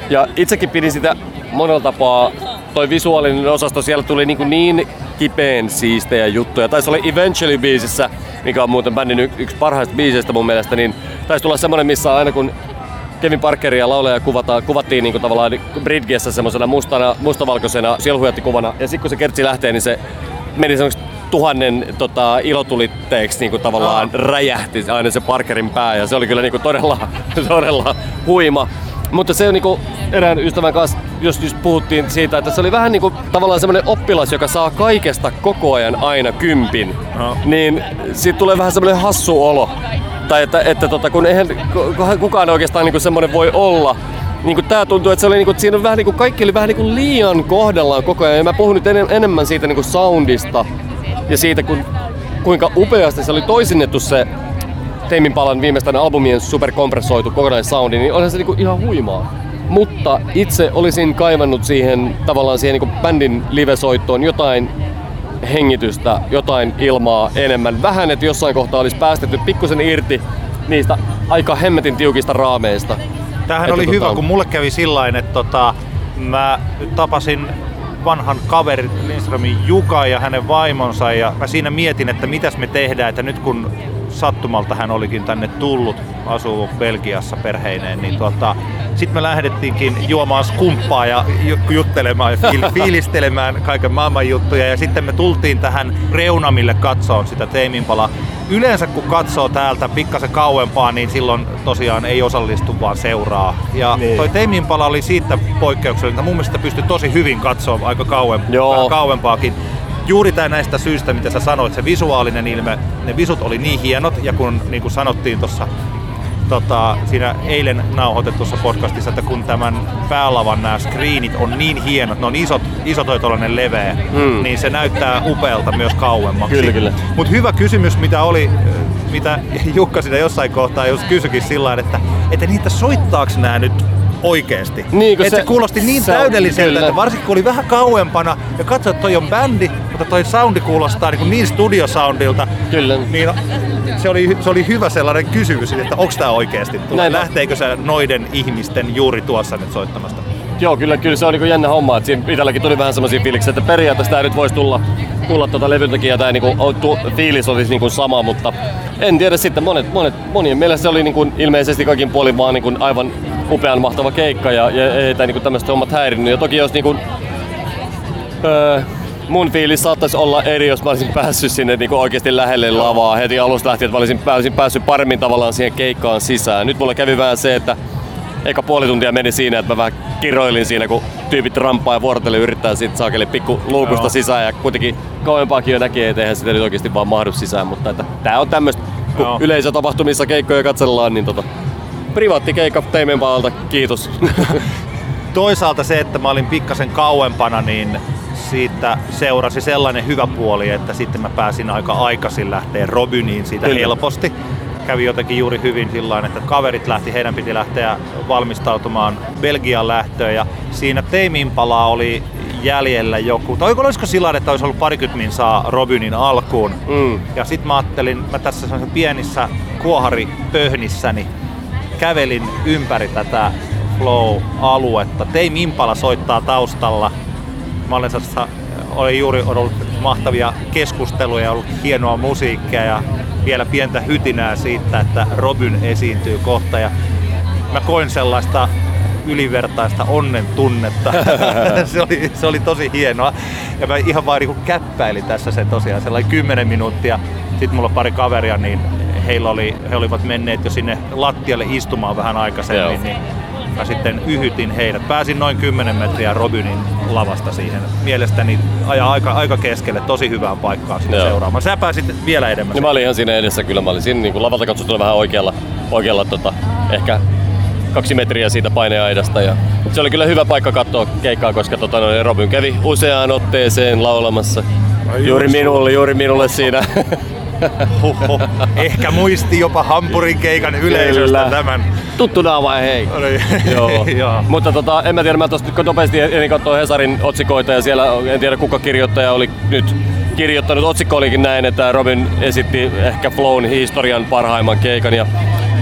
Ja itsekin pidin sitä monella tapaa, toi visuaalinen osasto, siellä tuli niin, niin kipeen siistejä juttuja. Taisi olla Eventually biisissä, mikä on muuten bändin yksi parhaista biiseistä mun mielestä, niin taisi tulla semmonen, missä aina kun Kevin Parkeria laulaja kuvataan, kuvattiin niinku tavallaan Bridgessä semmoisena mustana, mustavalkoisena sielhujattikuvana. Ja sitten kun se kertsi lähtee, niin se meni semmoiksi tuhannen tota, ilotulitteeksi niinku tavallaan räjähti aina se Parkerin pää. Ja se oli kyllä niinku todella, todella huima. Mutta se on niinku erään ystävän kanssa, jos just puhuttiin siitä, että se oli vähän niinku tavallaan semmoinen oppilas, joka saa kaikesta koko ajan aina kympin. No. Niin siitä tulee vähän semmoinen hassu olo. Tai että, että tota, kun eihän ku- kukaan oikeastaan niinku semmoinen voi olla. Niin tää tuntuu, että se oli niinku, että siinä on vähän niinku, kaikki oli vähän niinku liian kohdallaan koko ajan. Ja mä puhun nyt enem- enemmän siitä niinku soundista ja siitä, kun, kuinka upeasti se oli toisinnettu se Teimin palan viimeisten albumien superkompressoitu kokonaissoundi, niin onhan se niinku ihan huimaa. Mutta itse olisin kaivannut siihen tavallaan siihen niinku bändin livesoittoon jotain hengitystä, jotain ilmaa enemmän. Vähän, että jossain kohtaa olisi päästetty pikkusen irti niistä aika hemmetin tiukista raameista. Tämähän Että oli tota- hyvä, kun mulle kävi sillain, että tota, mä tapasin vanhan kaverin Lindströmin Juka ja hänen vaimonsa ja mä siinä mietin, että mitäs me tehdään, että nyt kun sattumalta hän olikin tänne tullut, asuu Belgiassa perheineen, niin tota, sitten me lähdettiinkin juomaan skumppaa ja ju- juttelemaan ja fiil- fiilistelemään kaiken maailman juttuja ja sitten me tultiin tähän reunamille katsoon sitä Teiminpalaa. Yleensä kun katsoo täältä pikkasen kauempaa, niin silloin tosiaan ei osallistu vaan seuraa. Ja Niin. toi Teiminpala oli siitä poikkeuksellinen, että mun mielestä pystyi tosi hyvin katsoa aika kauem, Joo. vähän kauempaakin. Juuri tää näistä syistä, mitä sä sanoit, se visuaalinen ilme, ne visut oli niin hienot, ja kun niin kuin sanottiin tuossa tota, siinä eilen nauhoitetussa podcastissa, että kun tämän päälavan nämä screenit on niin hienot, ne on isot, iso toi leveä, Mm. niin se näyttää upealta myös kauemmaksi. Kyllä, kyllä. Mutta hyvä kysymys, mitä oli, mitä Jukka siinä jossain kohtaa just kysyikin sillä että, että niitä soittaaks nämä nyt oikeesti. Niin, Et se, se- kuulosti niin se täydelliseltä, kyllä. että varsinkin kun oli vähän kauempana ja katsoit, että toi on bändi, mutta toi soundi kuulostaa niin, niin studiosoundilta. Kyllä. Niin se oli, se oli hyvä sellainen kysymys, että onko tämä oikeasti tullut? Näin. Lähteekö se noiden ihmisten juuri tuossa nyt soittamasta? Joo, kyllä, kyllä se on niinku jännä homma. Että siinä itselläkin tuli vähän semmoisia fiiliksiä, että periaatteessa tämä nyt voisi tulla, tulla tuota levyntekijää tai niinku, tu, fiilis olisi niinku sama, mutta en tiedä sitten. Monet, monet, monien mielestä se oli niinku ilmeisesti kaikin puolin vaan niinku aivan upean mahtava keikka ja, ja ei tai niinku tämmöiset hommat häirinnyt. Ja toki jos niinku, öö, mun fiilis saattaisi olla eri, jos mä olisin päässyt sinne niinku oikeasti lähelle lavaa heti alusta lähtien, että mä olisin, mä olisin päässyt paremmin tavallaan siihen keikkaan sisään. Nyt mulla kävi vähän se, että eka puoli tuntia meni siinä, että mä vähän kiroilin siinä, kun tyypit rampaa ja vuorotelle yrittää siitä saakeli pikku luukusta Joo. sisään ja kuitenkin kauempaakin jo näkee, että eihän sitä nyt oikeasti vaan mahdu sisään, mutta että tää on tämmöistä, kun Joo. yleisötapahtumissa keikkoja katsellaan, niin tota, privaattikeikka Teimen paalta, kiitos. Toisaalta se, että mä olin pikkasen kauempana, niin siitä seurasi sellainen hyvä puoli, että sitten mä pääsin aika aikaisin lähteä Robyniin siitä Kyllä. helposti. Kävi jotenkin juuri hyvin sillä että kaverit lähti, heidän piti lähteä valmistautumaan Belgian lähtöön ja siinä Teiminpalaa oli jäljellä joku, tai olisiko sillä että olisi ollut parikymmentä minsaa Robynin alkuun. Mm. Ja sitten mä ajattelin, mä tässä pienissä kuoharipöhnissäni kävelin ympäri tätä Flow-aluetta. Tein Impala soittaa taustalla. Olen sellaisessa, oli juuri ollut mahtavia keskusteluja ja ollut hienoa musiikkia ja vielä pientä hytinää siitä, että Robyn esiintyy kohta. Ja mä koin sellaista ylivertaista onnen tunnetta. se, oli, se oli tosi hienoa. Ja mä ihan vaan niin käppäilin tässä sen tosiaan sellainen 10 minuuttia. Sitten mulla pari kaveria, niin heillä oli, he olivat menneet jo sinne lattialle istumaan vähän aikaisemmin. Joo. Niin mä sitten yhytin heidät. Pääsin noin 10 metriä Robinin lavasta siihen. Mielestäni ajaa aika, aika keskelle, tosi hyvään paikkaan sitä seuraamaan. Sä pääsit vielä edemmäs. Niin mä olin ihan siinä edessä kyllä. Mä olin siinä niin kuin lavalta katsottuna vähän oikealla, oikealla tota, ehkä kaksi metriä siitä paineaidasta. Ja se oli kyllä hyvä paikka katsoa keikkaa, koska tota, no, Robin kävi useaan otteeseen laulamassa. Ai juuri minulle, juuri minulle siinä. Huhhuh. Ehkä muisti jopa Hampurin keikan yleisöstä Kyllä. tämän. Tuttu vai hei. Joo. Joo. Mutta tota, en mä tiedä, mä tuosta nopeasti enin katsoa Hesarin otsikoita ja siellä en tiedä kuka kirjoittaja oli nyt kirjoittanut. Otsikko olikin näin, että Robin esitti ehkä Flown historian parhaimman keikan ja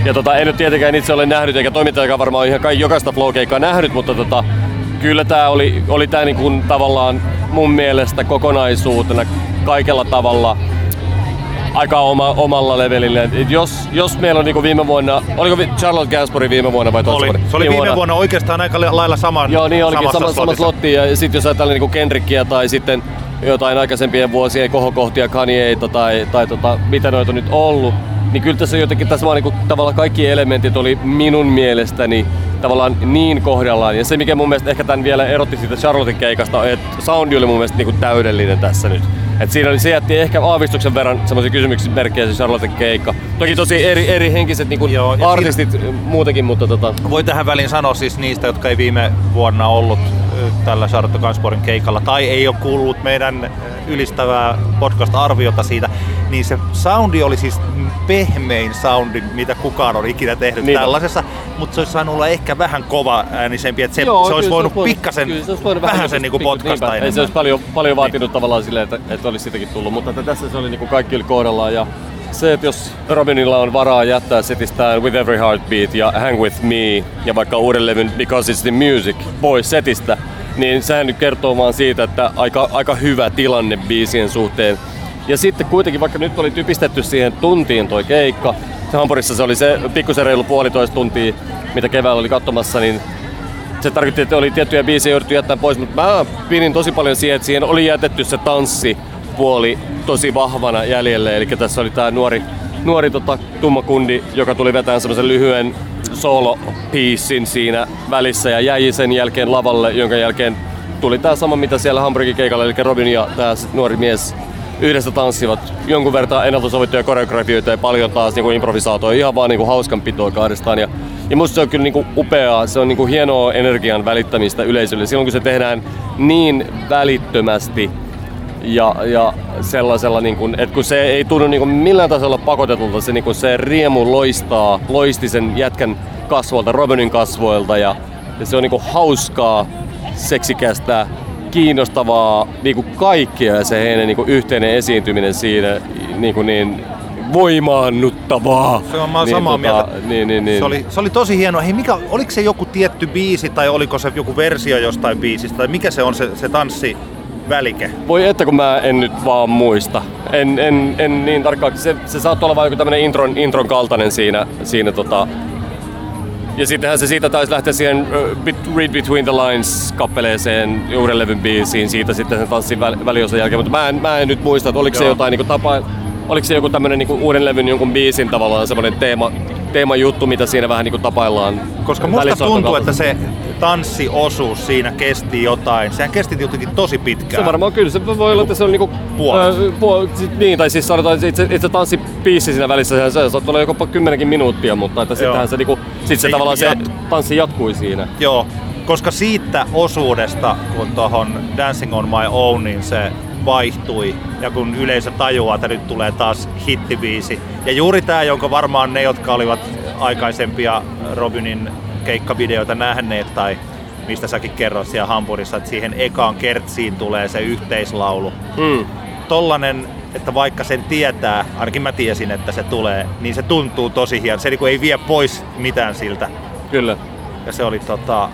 ja tota, en nyt tietenkään itse ole nähnyt, eikä toimittajakaan varmaan ihan kai jokaista flow-keikkaa nähnyt, mutta tota, kyllä tämä oli, oli tää niinku tavallaan mun mielestä kokonaisuutena kaikella tavalla aika oma, omalla levelillä. Et jos, jos meillä on niinku viime vuonna, oliko Charlotte Gainsbourg viime vuonna vai toisessa vuonna? Se oli viime, viime vuonna. vuonna oikeastaan aika lailla saman Joo, niin olikin sama, sama slotti. Ja sitten jos ajatellaan niinku Kendrickia tai sitten jotain aikaisempien vuosien kohokohtia, Kanyeita tai, tai tota, mitä noita nyt ollut, niin kyllä tässä jotenkin tässä vaan niinku, tavallaan kaikki elementit oli minun mielestäni tavallaan niin kohdallaan. Ja se mikä mun mielestä ehkä tämän vielä erotti siitä Charlotten keikasta, että soundi oli mun mielestä niinku täydellinen tässä nyt. Et siinä oli, se jätti ehkä aavistuksen verran semmoisia kysymyksiä merkkejä se Charlotten keikka. Toki tosi eri, eri henkiset niin Joo, artistit siinä, muutenkin, mutta tota... Voi tähän väliin sanoa siis niistä, jotka ei viime vuonna ollut tällä Charlotte Gansporin keikalla tai ei ole kuullut meidän ylistävää podcast-arviota siitä, niin se soundi oli siis pehmein soundi, mitä kukaan on ikinä tehnyt niin tällaisessa, mutta se olisi saanut olla ehkä vähän kova äänisempi, että se, Joo, se olisi voinut se pikkasen, kyllä, se olisi voinut vähän sen niinku potkasta enemmän. Ei se olisi paljon, paljon vaatinut niin. tavallaan silleen, että, että olisi sitäkin tullut, mutta että tässä se oli niinku kaikki oli kohdallaan ja se, että jos Robinilla on varaa jättää setistään With Every Heartbeat ja Hang With Me ja vaikka uuden levyn Because It's The Music pois setistä, niin sehän nyt kertoo vaan siitä, että aika, aika hyvä tilanne biisien suhteen. Ja sitten kuitenkin, vaikka nyt oli typistetty siihen tuntiin toi keikka, se Hampurissa se oli se pikkusen reilu puolitoista tuntia, mitä keväällä oli katsomassa, niin se tarkoitti, että oli tiettyjä biisejä jouduttu jättää pois, mutta mä pidin tosi paljon siihen, että siihen oli jätetty se tanssi puoli tosi vahvana jäljelle. Eli tässä oli tämä nuori, nuori tota, tumma kundi, joka tuli vetämään semmoisen lyhyen solo siinä välissä ja jäi sen jälkeen lavalle, jonka jälkeen tuli tämä sama mitä siellä Hamburgin keikalla, eli Robin ja tämä nuori mies yhdessä tanssivat jonkun verran ennalta sovittuja koreografioita ja paljon taas niin improvisaatoja, ihan vaan niin hauskanpitoa kahdestaan. Ja, ja musta se on kyllä niin kuin upeaa, se on niin kuin hienoa energian välittämistä yleisölle. Silloin kun se tehdään niin välittömästi ja, ja sellaisella, niin kuin, että kun se ei tunnu niin kuin millään tasolla pakotetulta, se, niin kuin se riemu loistaa, loisti sen jätkän kasvoilta, Robinin kasvoilta ja, ja se on niin kuin hauskaa, seksikästä, kiinnostavaa niin kuin kaikkia ja se heidän niin kuin yhteinen esiintyminen siinä niin, kuin niin voimaannuttavaa. Se on, mä niin, samaa tota, mieltä. Niin, niin, niin. Se, oli, se oli tosi hienoa. Hei, mikä, oliko se joku tietty biisi tai oliko se joku versio jostain biisistä tai mikä se on se, se tanssi välike? Voi että kun mä en nyt vaan muista. En, en, en niin tarkkaan. Se, se saattoi olla vain joku tämmönen intron, intron kaltainen siinä, siinä tota, ja sittenhän se siitä taisi lähteä siihen uh, Read Between the Lines kappaleeseen uuden levyn biisiin siitä sitten sen tanssin väl, väliosan jälkeen, mutta mä en, mä en nyt muista, että oliko Joo. se jotain niin tapa, oliko se joku tämmönen niin uuden levyn jonkun biisin tavallaan semmoinen teema, teemajuttu, mitä siinä vähän niin kuin tapaillaan. Koska musta tuntuu, että se tanssiosuus siinä kesti jotain. Sehän kesti jotenkin tosi pitkään. Se varmaan kyllä. Se voi olla, että se on niinku... Puolet. Äh, puol, niin, tai siis sanotaan, että itse, itse tanssipiisi siinä välissä, se saattaa olla jopa kymmenenkin minuuttia, mutta että sittenhän se, niinku, sit se, tavallaan se tanssi jatkui siinä. Joo, koska siitä osuudesta, kun tuohon Dancing on my own, niin se vaihtui ja kun yleisö tajuaa, että nyt tulee taas hittibiisi. Ja juuri tämä, jonka varmaan ne, jotka olivat aikaisempia Robinin keikkavideoita nähneet tai mistä säkin kerroit siellä Hampurissa, että siihen ekaan kertsiin tulee se yhteislaulu. Mm. Tollanen, että vaikka sen tietää, ainakin mä tiesin, että se tulee, niin se tuntuu tosi hieno. Se niin ei vie pois mitään siltä. Kyllä. Ja se oli tota,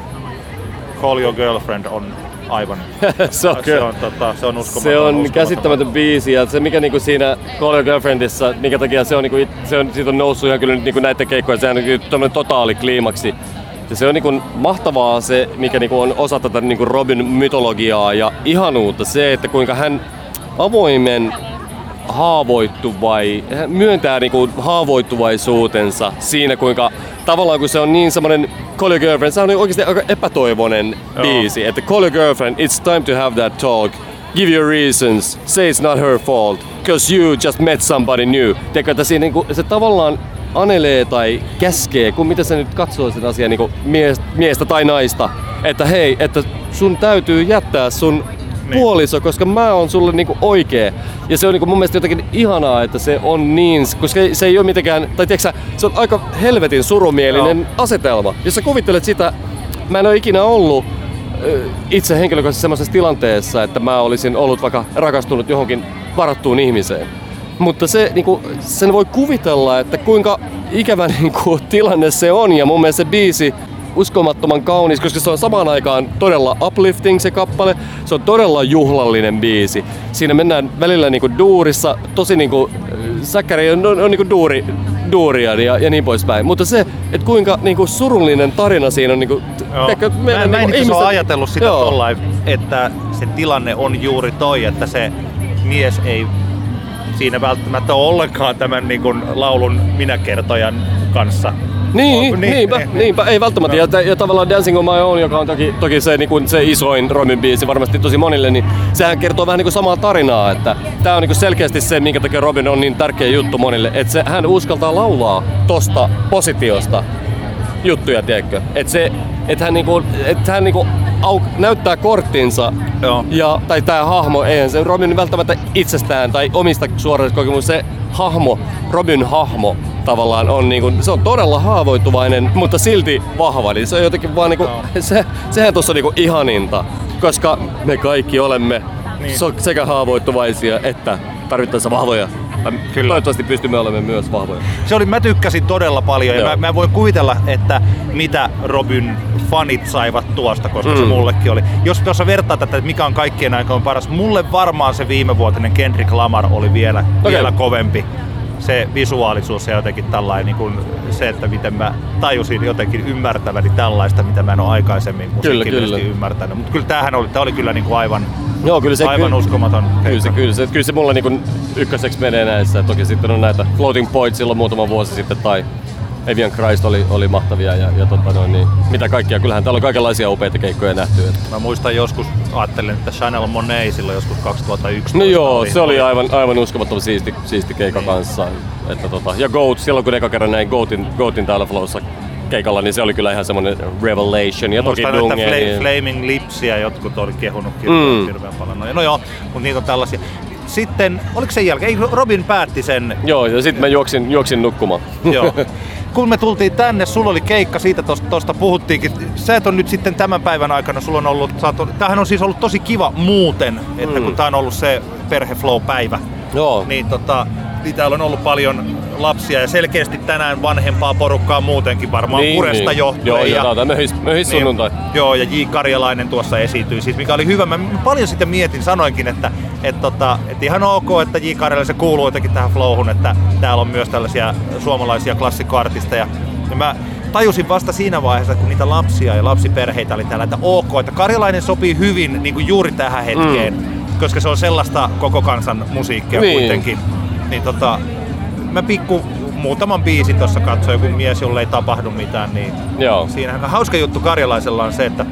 Call Your Girlfriend on aivan. se on, se on, tota, se on uskomaton. Se on käsittämätön biisi ja se mikä niinku siinä Call Your Girlfriendissa, minkä takia se on, niinku, se on, siitä on noussut ihan kyllä niinku näiden keikkojen, se on niinku totaali kliimaksi. Ja se on niinku mahtavaa se, mikä niinku on osa tätä niinku Robin mytologiaa ja ihanuutta se, että kuinka hän avoimen haavoittuvai, hän myöntää niinku haavoittuvaisuutensa siinä, kuinka tavallaan kun se on niin semmoinen Call Your Girlfriend, se on oikeasti aika epätoivoinen Joo. biisi, että Call Your Girlfriend, it's time to have that talk, give your reasons, say it's not her fault, cause you just met somebody new. Tiedätkö, että siinä niinku, se tavallaan anelee tai käskee, kun mitä se nyt katsoo sen asian mies, miestä tai naista, että hei, että sun täytyy jättää sun puoliso, koska mä oon sulle niinku oikee. Ja se on niinku mun mielestä jotenkin ihanaa, että se on niin, koska se ei ole mitenkään, tai tiedätkö, sä, se on aika helvetin surumielinen Joo. asetelma. Jos sä kuvittelet sitä, mä en ole ikinä ollut itse henkilökohtaisesti semmoisessa tilanteessa, että mä olisin ollut vaikka rakastunut johonkin varattuun ihmiseen. Mutta se, niinku, sen voi kuvitella, että kuinka ikävä niinku, tilanne se on. Ja mun mielestä se biisi uskomattoman kaunis, koska se on samaan aikaan todella uplifting se kappale. Se on todella juhlallinen biisi. Siinä mennään välillä niinku duurissa, tosi niinku, säkkäri on, on, on niinku duuri, duuria ja, ja niin poispäin. Mutta se, että kuinka niinku surullinen tarina siinä on niinku, mä, meidän mä en niinku itse asiassa ihmisten- ole ajatellut sitä tollain, että se tilanne on juuri toi, että se mies ei siinä välttämättä ollenkaan tämän niin kuin laulun minäkertojan kanssa. Niin, On- niin, niinpä, niin. niinpä, ei välttämättä. Ja, ja tavallaan Dancing on My Own, joka on toki, toki se, niin kuin se isoin Robin biisi varmasti tosi monille, niin sehän kertoo vähän niin kuin samaa tarinaa, että tämä on niin kuin selkeästi se, minkä takia Robin on niin tärkeä juttu monille, että se, hän uskaltaa laulaa tosta positiosta juttuja, tiedätkö? Että se, että hän, niinku, että hän niinku au, näyttää korttinsa Joo. ja, tai tämä hahmo, eihän se Robin välttämättä itsestään tai omista suorasta kokemuksista, se hahmo, Robin hahmo tavallaan on niinku, se on todella haavoittuvainen, mutta silti vahva, niin se on jotenkin vaan niinku, se, sehän tuossa on niinku ihaninta, koska me kaikki olemme Niin. sekä haavoittuvaisia että tarvittaessa vahvoja. Kyllä. Toivottavasti pystymme olemaan myös vahvoja. Se oli, mä tykkäsin todella paljon ja Joo. mä, mä voin kuvitella, että mitä Robin fanit saivat tuosta, koska mm. se mullekin oli. Jos tuossa vertaa tätä, että mikä on kaikkien aikojen paras, mulle varmaan se viimevuotinen Kendrick Lamar oli vielä, okay. Vielä kovempi. Se visuaalisuus ja jotenkin tällainen, niin kuin se, että miten mä tajusin jotenkin ymmärtäväni tällaista, mitä mä en ole aikaisemmin musiikillisesti kyllä. ymmärtänyt. Mutta kyllä tämähän oli, tää oli kyllä niin kuin aivan, Joo, kyllä se, aivan kyllä, uskomaton. Kyllä se, kyllä se, kyllä se mulla niinku ykköseksi menee näissä. Toki sitten on näitä Floating Point silloin muutama vuosi sitten tai Evian Christ oli, oli mahtavia ja, ja tota noin, niin, mitä kaikkia. Kyllähän täällä on kaikenlaisia upeita keikkoja nähty. Että. Mä muistan joskus, ajattelin, että Chanel Monet silloin joskus 2011. No joo, se oli aivan, aivan uskomattoman siisti, siisti keikka kanssa. Että tota, ja Goat, silloin kun eka kerran näin Goatin, Goatin täällä Flowssa keikalla, niin se oli kyllä ihan semmonen revelation. Ja toki Muistan, että Dunge. Fla- niin- Flaming Lipsia jotkut oli kehunut Mm. hirveän paljon. No, no joo, mutta niitä on tällaisia. Sitten, oliko sen jälkeen, Robin päätti sen, Joo, ja sitten mä juoksin, juoksin nukkumaan. joo. Kun me tultiin tänne, sulla oli keikka, siitä tosta, tosta puhuttiinkin. Sä et on nyt sitten tämän päivän aikana, sulla on ollut, sä oot, tämähän on siis ollut tosi kiva muuten, että Mm. kun tää on ollut se perheflow-päivä, Joo, niin, tota, niin täällä on ollut paljon lapsia ja selkeästi tänään vanhempaa porukkaa muutenkin varmaan niin, Kuresta niin. johtuen. Joo, ja, ja möhis, möhis sunnuntai. Joo, ja J. Karjalainen tuossa esiintyi, siis mikä oli hyvä. Mä paljon sitten mietin, sanoinkin, että et tota, et ihan ok, että J. Karjalainen kuuluu jotenkin tähän flowhun, että täällä on myös tällaisia suomalaisia klassikkoartisteja. Ja mä tajusin vasta siinä vaiheessa, kun niitä lapsia ja lapsiperheitä oli täällä, että ok, että Karjalainen sopii hyvin niin kuin juuri tähän hetkeen, mm. koska se on sellaista koko kansan musiikkia Niin. kuitenkin. Niin tota, mä pikku muutaman biisin tuossa katsoin, kun mies, jolle ei tapahdu mitään, niin Joo. Siinä hauska juttu Karjalaisella on se, että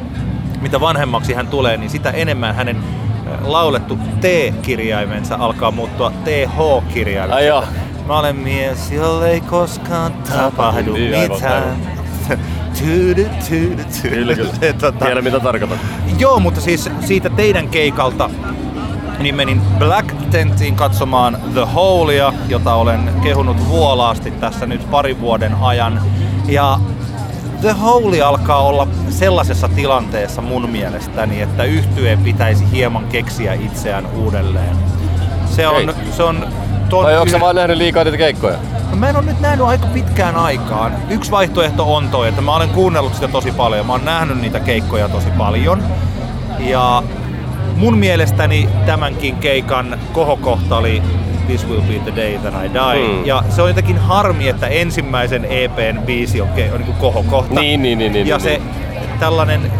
mitä vanhemmaksi hän tulee, niin sitä enemmän hänen äh, laulettu T-kirjaimensa alkaa muuttua TH-kirjaimeksi. Mä olen mies, jolle ei koskaan tapahdu Niin, mitään. Tyydy, tyydy, tyydy. Kyllä, kyllä. Tota, Tiedän mitä tarkoitat. Joo, mutta siis siitä teidän keikalta niin menin Black Tentiin katsomaan The Holea, jota olen kehunut vuolaasti tässä nyt parin vuoden ajan. Ja The Hole alkaa olla sellaisessa tilanteessa mun mielestäni, että yhtyeen pitäisi hieman keksiä itseään uudelleen. Se on, se on ton Vai onko yhden- vaan nähnyt liikaa niitä keikkoja? No mä en ole nyt nähnyt aika pitkään aikaan. Yksi vaihtoehto on toi, että mä olen kuunnellut sitä tosi paljon. Mä oon nähnyt niitä keikkoja tosi paljon. Ja mun mielestäni tämänkin keikan kohokohta oli This Will Be The Day That I Die. Hmm. Ja se on jotenkin harmi, että ensimmäisen EPn biisi on, on niin kohokohta. Niin, niin, niin, niin, ja niin, se tällainen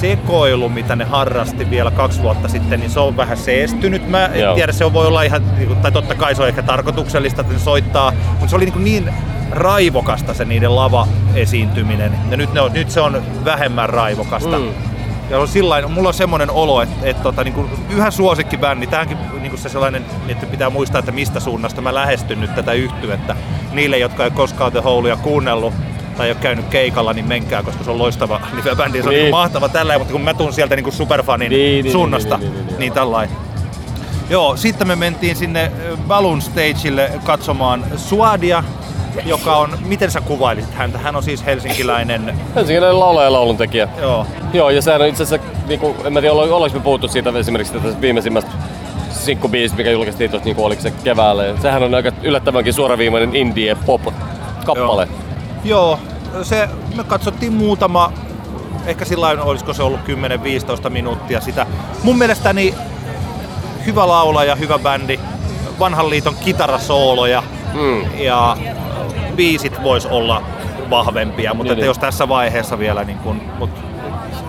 sekoilu, mitä ne harrasti vielä kaksi vuotta sitten, niin se on vähän seestynyt. Mä en Joo. tiedä, se voi olla ihan, niinku, tai totta kai se on ehkä tarkoituksellista, että ne soittaa, mutta se oli niin, niin raivokasta se niiden lava-esiintyminen. Ja nyt, ne on, nyt se on vähemmän raivokasta. Mm. Ja on sillain, mulla on semmoinen olo, että, että tota, niin kuin yhä suosikkibändi, tämäkin niin kuin se sellainen, että pitää muistaa, että mistä suunnasta mä lähestyn nyt tätä yhtyettä. Niille, jotka ei koskaan The Holea kuunnellut tai ei ole käynyt keikalla, niin menkää, koska se on loistava live-bändi. Se on Niin. niin. mahtava tällä, mutta kun mä tuun sieltä niin kuin superfanin Niin, niin, niin, suunnasta, niin, niin, niin, niin, niin, tällainen. Joo, sitten me mentiin sinne ö, Balloon Stageille katsomaan Suadia, joka on, miten sä kuvailisit häntä? Hän on siis helsinkiläinen, Helsinkiläinen laulaja ja lauluntekijä. joo, Joo, ja sehän on itse asiassa, niinku, en mä tiedä, olla- ollaanko me puhuttu siitä esimerkiksi tästä viimeisimmästä sinkkubiisistä, mikä julkaistiin tuossa, niinku, oliko se keväällä. Ja sehän on aika yllättävänkin suoraviimainen indie pop kappale. Joo, se, me katsottiin muutama, ehkä sillä lailla, olisiko se ollut 10-15 minuuttia sitä. Mun mielestäni hyvä laulaja, hyvä bändi, vanhan liiton kitarasooloja Mm. ja biisit vois olla vahvempia, mutta Niin, että niin. jos tässä vaiheessa vielä niin kun, mut,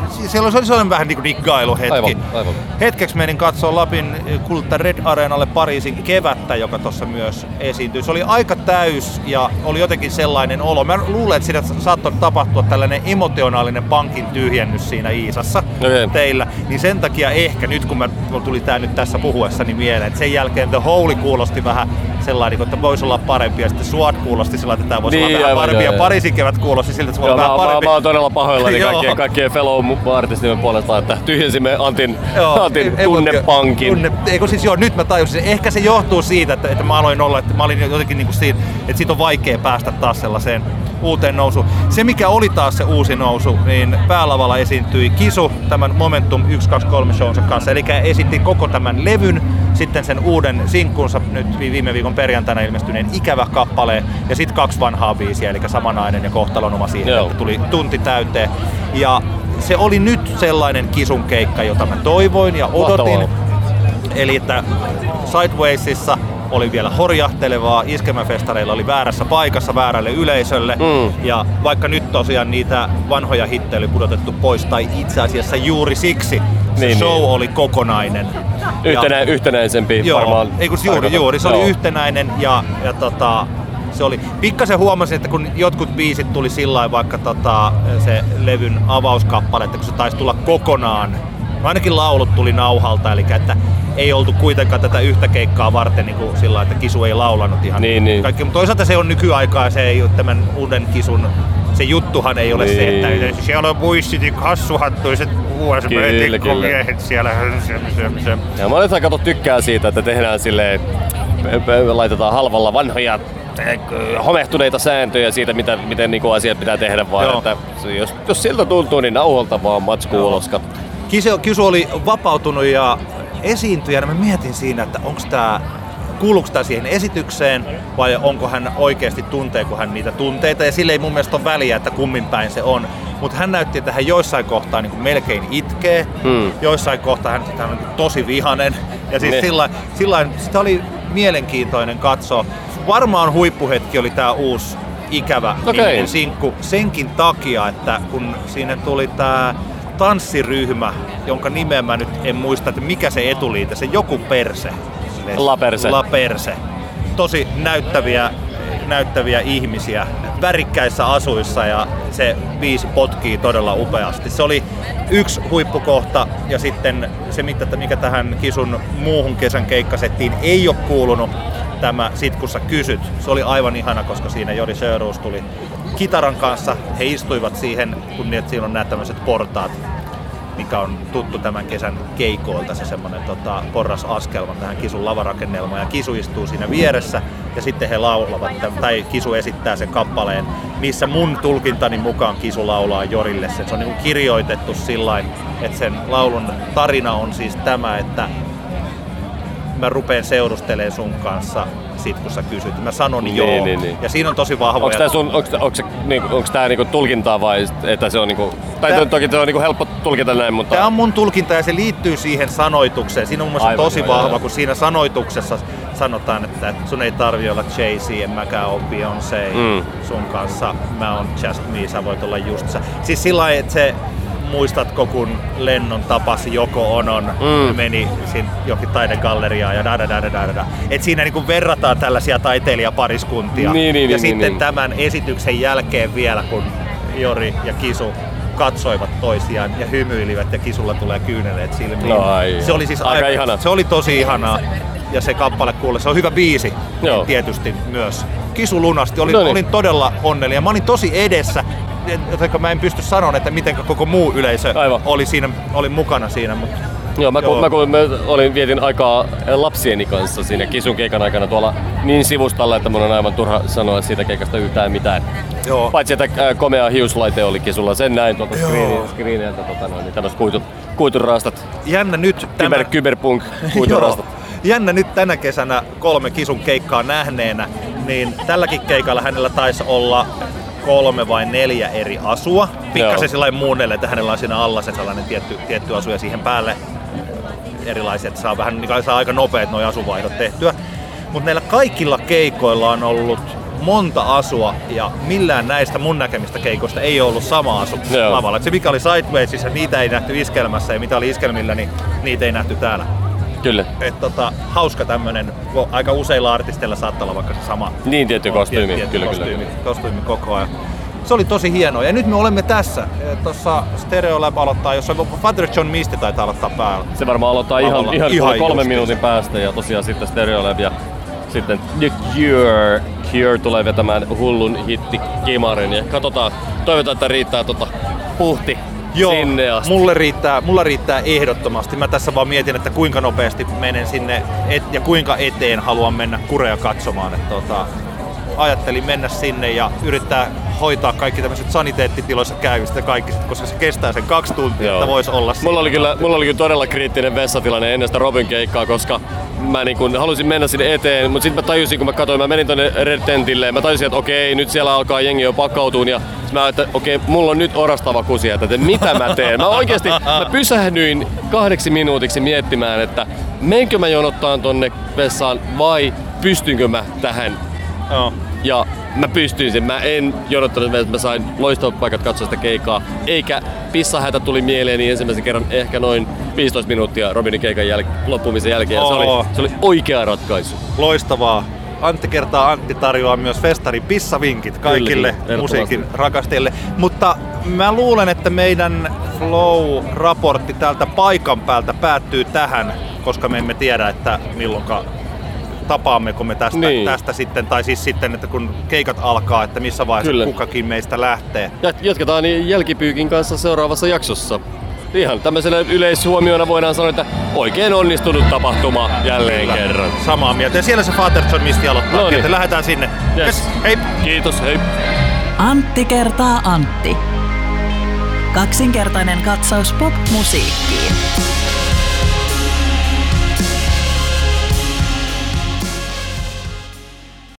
si- siellä oli sellainen vähän niin kuin diggailuhetki. Aivan, aivan. Hetkeksi menin katsoa Lapin kulta Red Areenalle Pariisin kevättä, joka tuossa myös esiintyi. Se oli aika täys ja oli jotenkin sellainen olo. Mä luulen, että siinä saattoi tapahtua tällainen emotionaalinen pankin tyhjennys siinä Iisassa Okei. teillä. Niin sen takia ehkä nyt, kun mä, tuli tää nyt tässä puhuessani mieleen, että sen jälkeen The Holy kuulosti vähän sellainen, että voisi olla parempi ja sitten Suat kuulosti sellainen, että tämä voisi Niin, olla vähän parempi joo, ja joo. Pariisin kevät kuulosti siltä, että se voi Joo, olla mä, vähän mä, parempi. mä, oon todella pahoillani Joo. kaikkien, kaikkien fellow artistien puolesta, että tyhjensimme Antin, Antin ei- tunnepankin. Tunne, eikö siis joo, nyt mä tajusin, ehkä se johtuu siitä, että, että mä aloin olla, että mä olin jotenkin niinku siinä, että siitä on vaikea päästä taas sellaiseen uuteen nousuun. Se mikä oli taas se uusi nousu, niin päälavalla esiintyi Kisu tämän Momentum 123 shownsa kanssa, eli esitti koko tämän levyn, sitten sen uuden sinkkunsa nyt vi- viime viikon perjantaina ilmestyneen ikävä kappaleen ja sitten kaksi vanhaa biisiä, eli Samanainen ja Kohtalonoma siihen, Joo. että tuli tunti täyteen. Ja se oli nyt sellainen kisun keikka, jota mä toivoin ja odotin. Mahtavaa. Eli että Sidewaysissa oli vielä horjahtelevaa, iskemäfestareilla oli väärässä paikassa väärälle yleisölle. Mm. Ja vaikka nyt tosiaan niitä vanhoja hittejä oli pudotettu pois, tai itse asiassa juuri siksi se Niin, show niin. oli kokonainen. Yhtenä, yhtenäisempi Joo, varmaan. ei kun juuri, juuri. Se oli Joo. yhtenäinen ja, ja tota, se oli, pikkasen huomasin, että kun jotkut biisit tuli sillä vaikka tota, se levyn avauskappale, että kun se taisi tulla kokonaan, ainakin laulut tuli nauhalta, eli että ei oltu kuitenkaan tätä yhtä keikkaa varten niin kuin sillä että Kisu ei laulanut ihan Niin, niin. kaikki. Mutta toisaalta se on nykyaikaa se ei ole tämän uuden Kisun se juttuhan ei ole se, Niin. että siellä on muistit hassuhattuiset. USB-tikkumiehet siellä. Se, se, se. Ja monet kato tykkää siitä, että tehdään silleen, laitetaan halvalla vanhoja eh, homehtuneita sääntöjä siitä, mitä, miten niinku asiat pitää tehdä, vaan Joo. että se- jos, jos siltä tuntuu, niin nauholta vaan matsku uloska. Kisu, Kisu oli vapautunut ja esiintyjänä mä mietin siinä, että onko tämä kuuluuko tämä siihen esitykseen vai onko hän oikeasti tunteeko hän niitä tunteita ja sille ei mun mielestä ole väliä, että kummin päin se on. Mutta hän näytti, että hän joissain kohtaa niin melkein itkee, Hmm. joissain kohtaa hän, hän on niin tosi vihanen. Ja siis Ne. sillä, sillä sitä oli mielenkiintoinen katsoa. Varmaan huippuhetki oli tämä uusi ikävä niminen sinkku senkin takia, että kun siinä tuli tämä tanssiryhmä, jonka nimeä mä nyt en muista, että mikä se etuliite, se joku perse. La Perse. La Perse. Tosi näyttäviä, näyttäviä ihmisiä värikkäissä asuissa ja se biisi potkii todella upeasti. Se oli yksi huippukohta ja sitten se, mikä tähän Kisun muuhun kesän keikkasettiin ei ole kuulunut, tämä Sitkussa kysyt. Se oli aivan ihana, koska siinä Jori Sjöroos tuli kitaran kanssa. He istuivat siihen, kun niin, siinä on nämä tämmöiset portaat mikä on tuttu tämän kesän keikoilta, se semmoinen tota, porrasaskelma tähän Kisun lavarakennelmaan. Ja Kisu istuu siinä vieressä ja sitten he laulavat, tämän- tai Kisu esittää sen kappaleen, missä mun tulkintani mukaan Kisu laulaa Jorille. Se on niin kirjoitettu sillä että sen laulun tarina on siis tämä, että mä rupeen seurustelemaan sun kanssa sit kun sä kysyt. Mä sanon Niin, joo. niin, niin. Ja siinä on tosi vahvoja... Onko tää, sun, onks, onks, niinku, onks tää niinku tulkintaa vai että se on niinku, tai Tää- toki se on niinku helppo tulkita näin, mutta Tämä on mun tulkinta ja se liittyy siihen sanoitukseen. Siinä on mun mielestä Aivan, tosi vahva, joo. kun siinä sanoituksessa sanotaan, että sun ei tarvi olla Jay-Z, en mäkään ole Beyoncé Mm. sun kanssa. Mä oon just me, sä voit olla just sä. Siis sillä että se muistatko kun Lennon tapasi Joko Onon mm. meni sinne jokin taidegalleriaan ja da da da da. Et siinä niinku verrataan tällaisia taiteilijapariskuntia. Niin, niin, ja niin, sitten niin. tämän esityksen jälkeen vielä, kun Jori ja Kisu katsoivat toisiaan ja hymyilivät ja Kisulla tulee kyyneleet silmiin. No ai, se oli siis aika aivan- ihana. Se oli tosi ihanaa. Ja se kappale kuule, se on hyvä biisi Joo. tietysti myös. Kisu lunasti, olin, No niin. olin todella onnellinen. Mä olin tosi edessä, jotenka mä en pysty sanomaan, että miten koko muu yleisö Aivan. oli, siinä, oli mukana siinä. Mutta Joo, mä, Joo. Kun, mä, kun mä olin, vietin aikaa lapsieni kanssa siinä Kisun keikan aikana tuolla niin sivustalla, että mun on aivan turha sanoa siitä keikasta yhtään mitään. Joo. Paitsi, että äh, komea hiuslaite oli Kisulla, sen näin tuolta screeniltä, tota noin, niin tämmöiset kuitut, kuiturastat, jännä nyt kyber, kyberpunk kuiturastat. Joo. Jännä nyt tänä kesänä kolme kisun keikkaa nähneenä, niin tälläkin keikalla hänellä taisi olla kolme vai neljä eri asua. Pikkasen sillä muunnelle, että hänellä on siinä alla se sellainen tietty, tietty asu ja siihen päälle erilaisia, että saa vähän niin saa aika nopeat nuo asuvaihdot tehtyä. Mutta näillä kaikilla keikoilla on ollut monta asua ja millään näistä mun näkemistä keikoista ei ollut sama asu Joo. lavalla. Et se mikä oli Sidewaysissa, niitä ei nähty iskelmässä ja mitä oli iskelmillä, niin niitä ei nähty täällä. Kyllä. Et tota, hauska tämmönen, aika useilla artisteilla saattaa olla vaikka se sama Niin tietty kostyymi, tietty kyllä, kyllä, kostyymi, kyllä. kostyymi koko ajan. Se oli tosi hienoa. Ja nyt me olemme tässä. Tuossa Stereolab aloittaa, jos on Father John Misty taitaa aloittaa päällä. Se varmaan aloittaa ihan, ihan, Ihan ihan kolmen justiinsa. minuutin päästä ja tosiaan sitten Stereolab ja sitten The Cure. Cure tulee vetämään hullun hitti Kimarin ja katsotaan, toivotaan, että riittää tota puhti sinne asti. mulle riittää, mulla riittää ehdottomasti. Mä tässä vaan mietin, että kuinka nopeasti menen sinne et, ja kuinka eteen haluan mennä kureja katsomaan. Et, tota, ajattelin mennä sinne ja yrittää hoitaa kaikki tämmöiset saniteettitiloissa käyvistä ja kaikki, koska se kestää sen kaksi tuntia, että voisi olla siinä. Mulla oli, kyllä, mulla oli kyllä todella kriittinen vessatilanne ennen sitä Robin keikkaa, koska mä niin kun halusin mennä sinne eteen, mutta sitten mä tajusin, kun mä katsoin, mä menin tonne Red Tentille, mä tajusin, että okei, nyt siellä alkaa jengi jo pakkautua, ja mä että okei, mulla on nyt orastava kusi, että mitä mä teen. Mä oikeasti, mä pysähdyin kahdeksi minuutiksi miettimään, että menkö mä jonottaan tonne vessaan vai pystynkö mä tähän Joo. Ja mä pystyin sen. Mä en jonottanut, että mä sain loistavat paikat katsoa sitä keikkaa. Eikä pissahätä tuli mieleeni ensimmäisen kerran ehkä noin 15 minuuttia Robinin keikan jäl- loppumisen jälkeen. Se, oli, se oli oikea ratkaisu. Loistavaa. Antti kertaa Antti tarjoaa myös festarin pissavinkit kaikille Kyllä, kyllä, musiikin rakastajille. Mutta mä luulen, että meidän Flow-raportti täältä paikan päältä päättyy tähän, koska me emme tiedä, että milloinka tapaammeko me tästä, Niin. tästä sitten, tai siis sitten, että kun keikat alkaa, että missä vaiheessa Kyllä. kukakin meistä lähtee. Ja jatketaan niin jälkipyykin kanssa seuraavassa jaksossa. Ihan tämmöisenä yleishuomiona voidaan sanoa, että oikein onnistunut tapahtuma jälleen kerran. Samaa mieltä. Ja siellä se Father John Misti aloittaa. No niin. Lähdetään sinne. Yes. Hei! Kiitos, hei! Antti kertaa Antti. Kaksinkertainen katsaus pop-musiikkiin.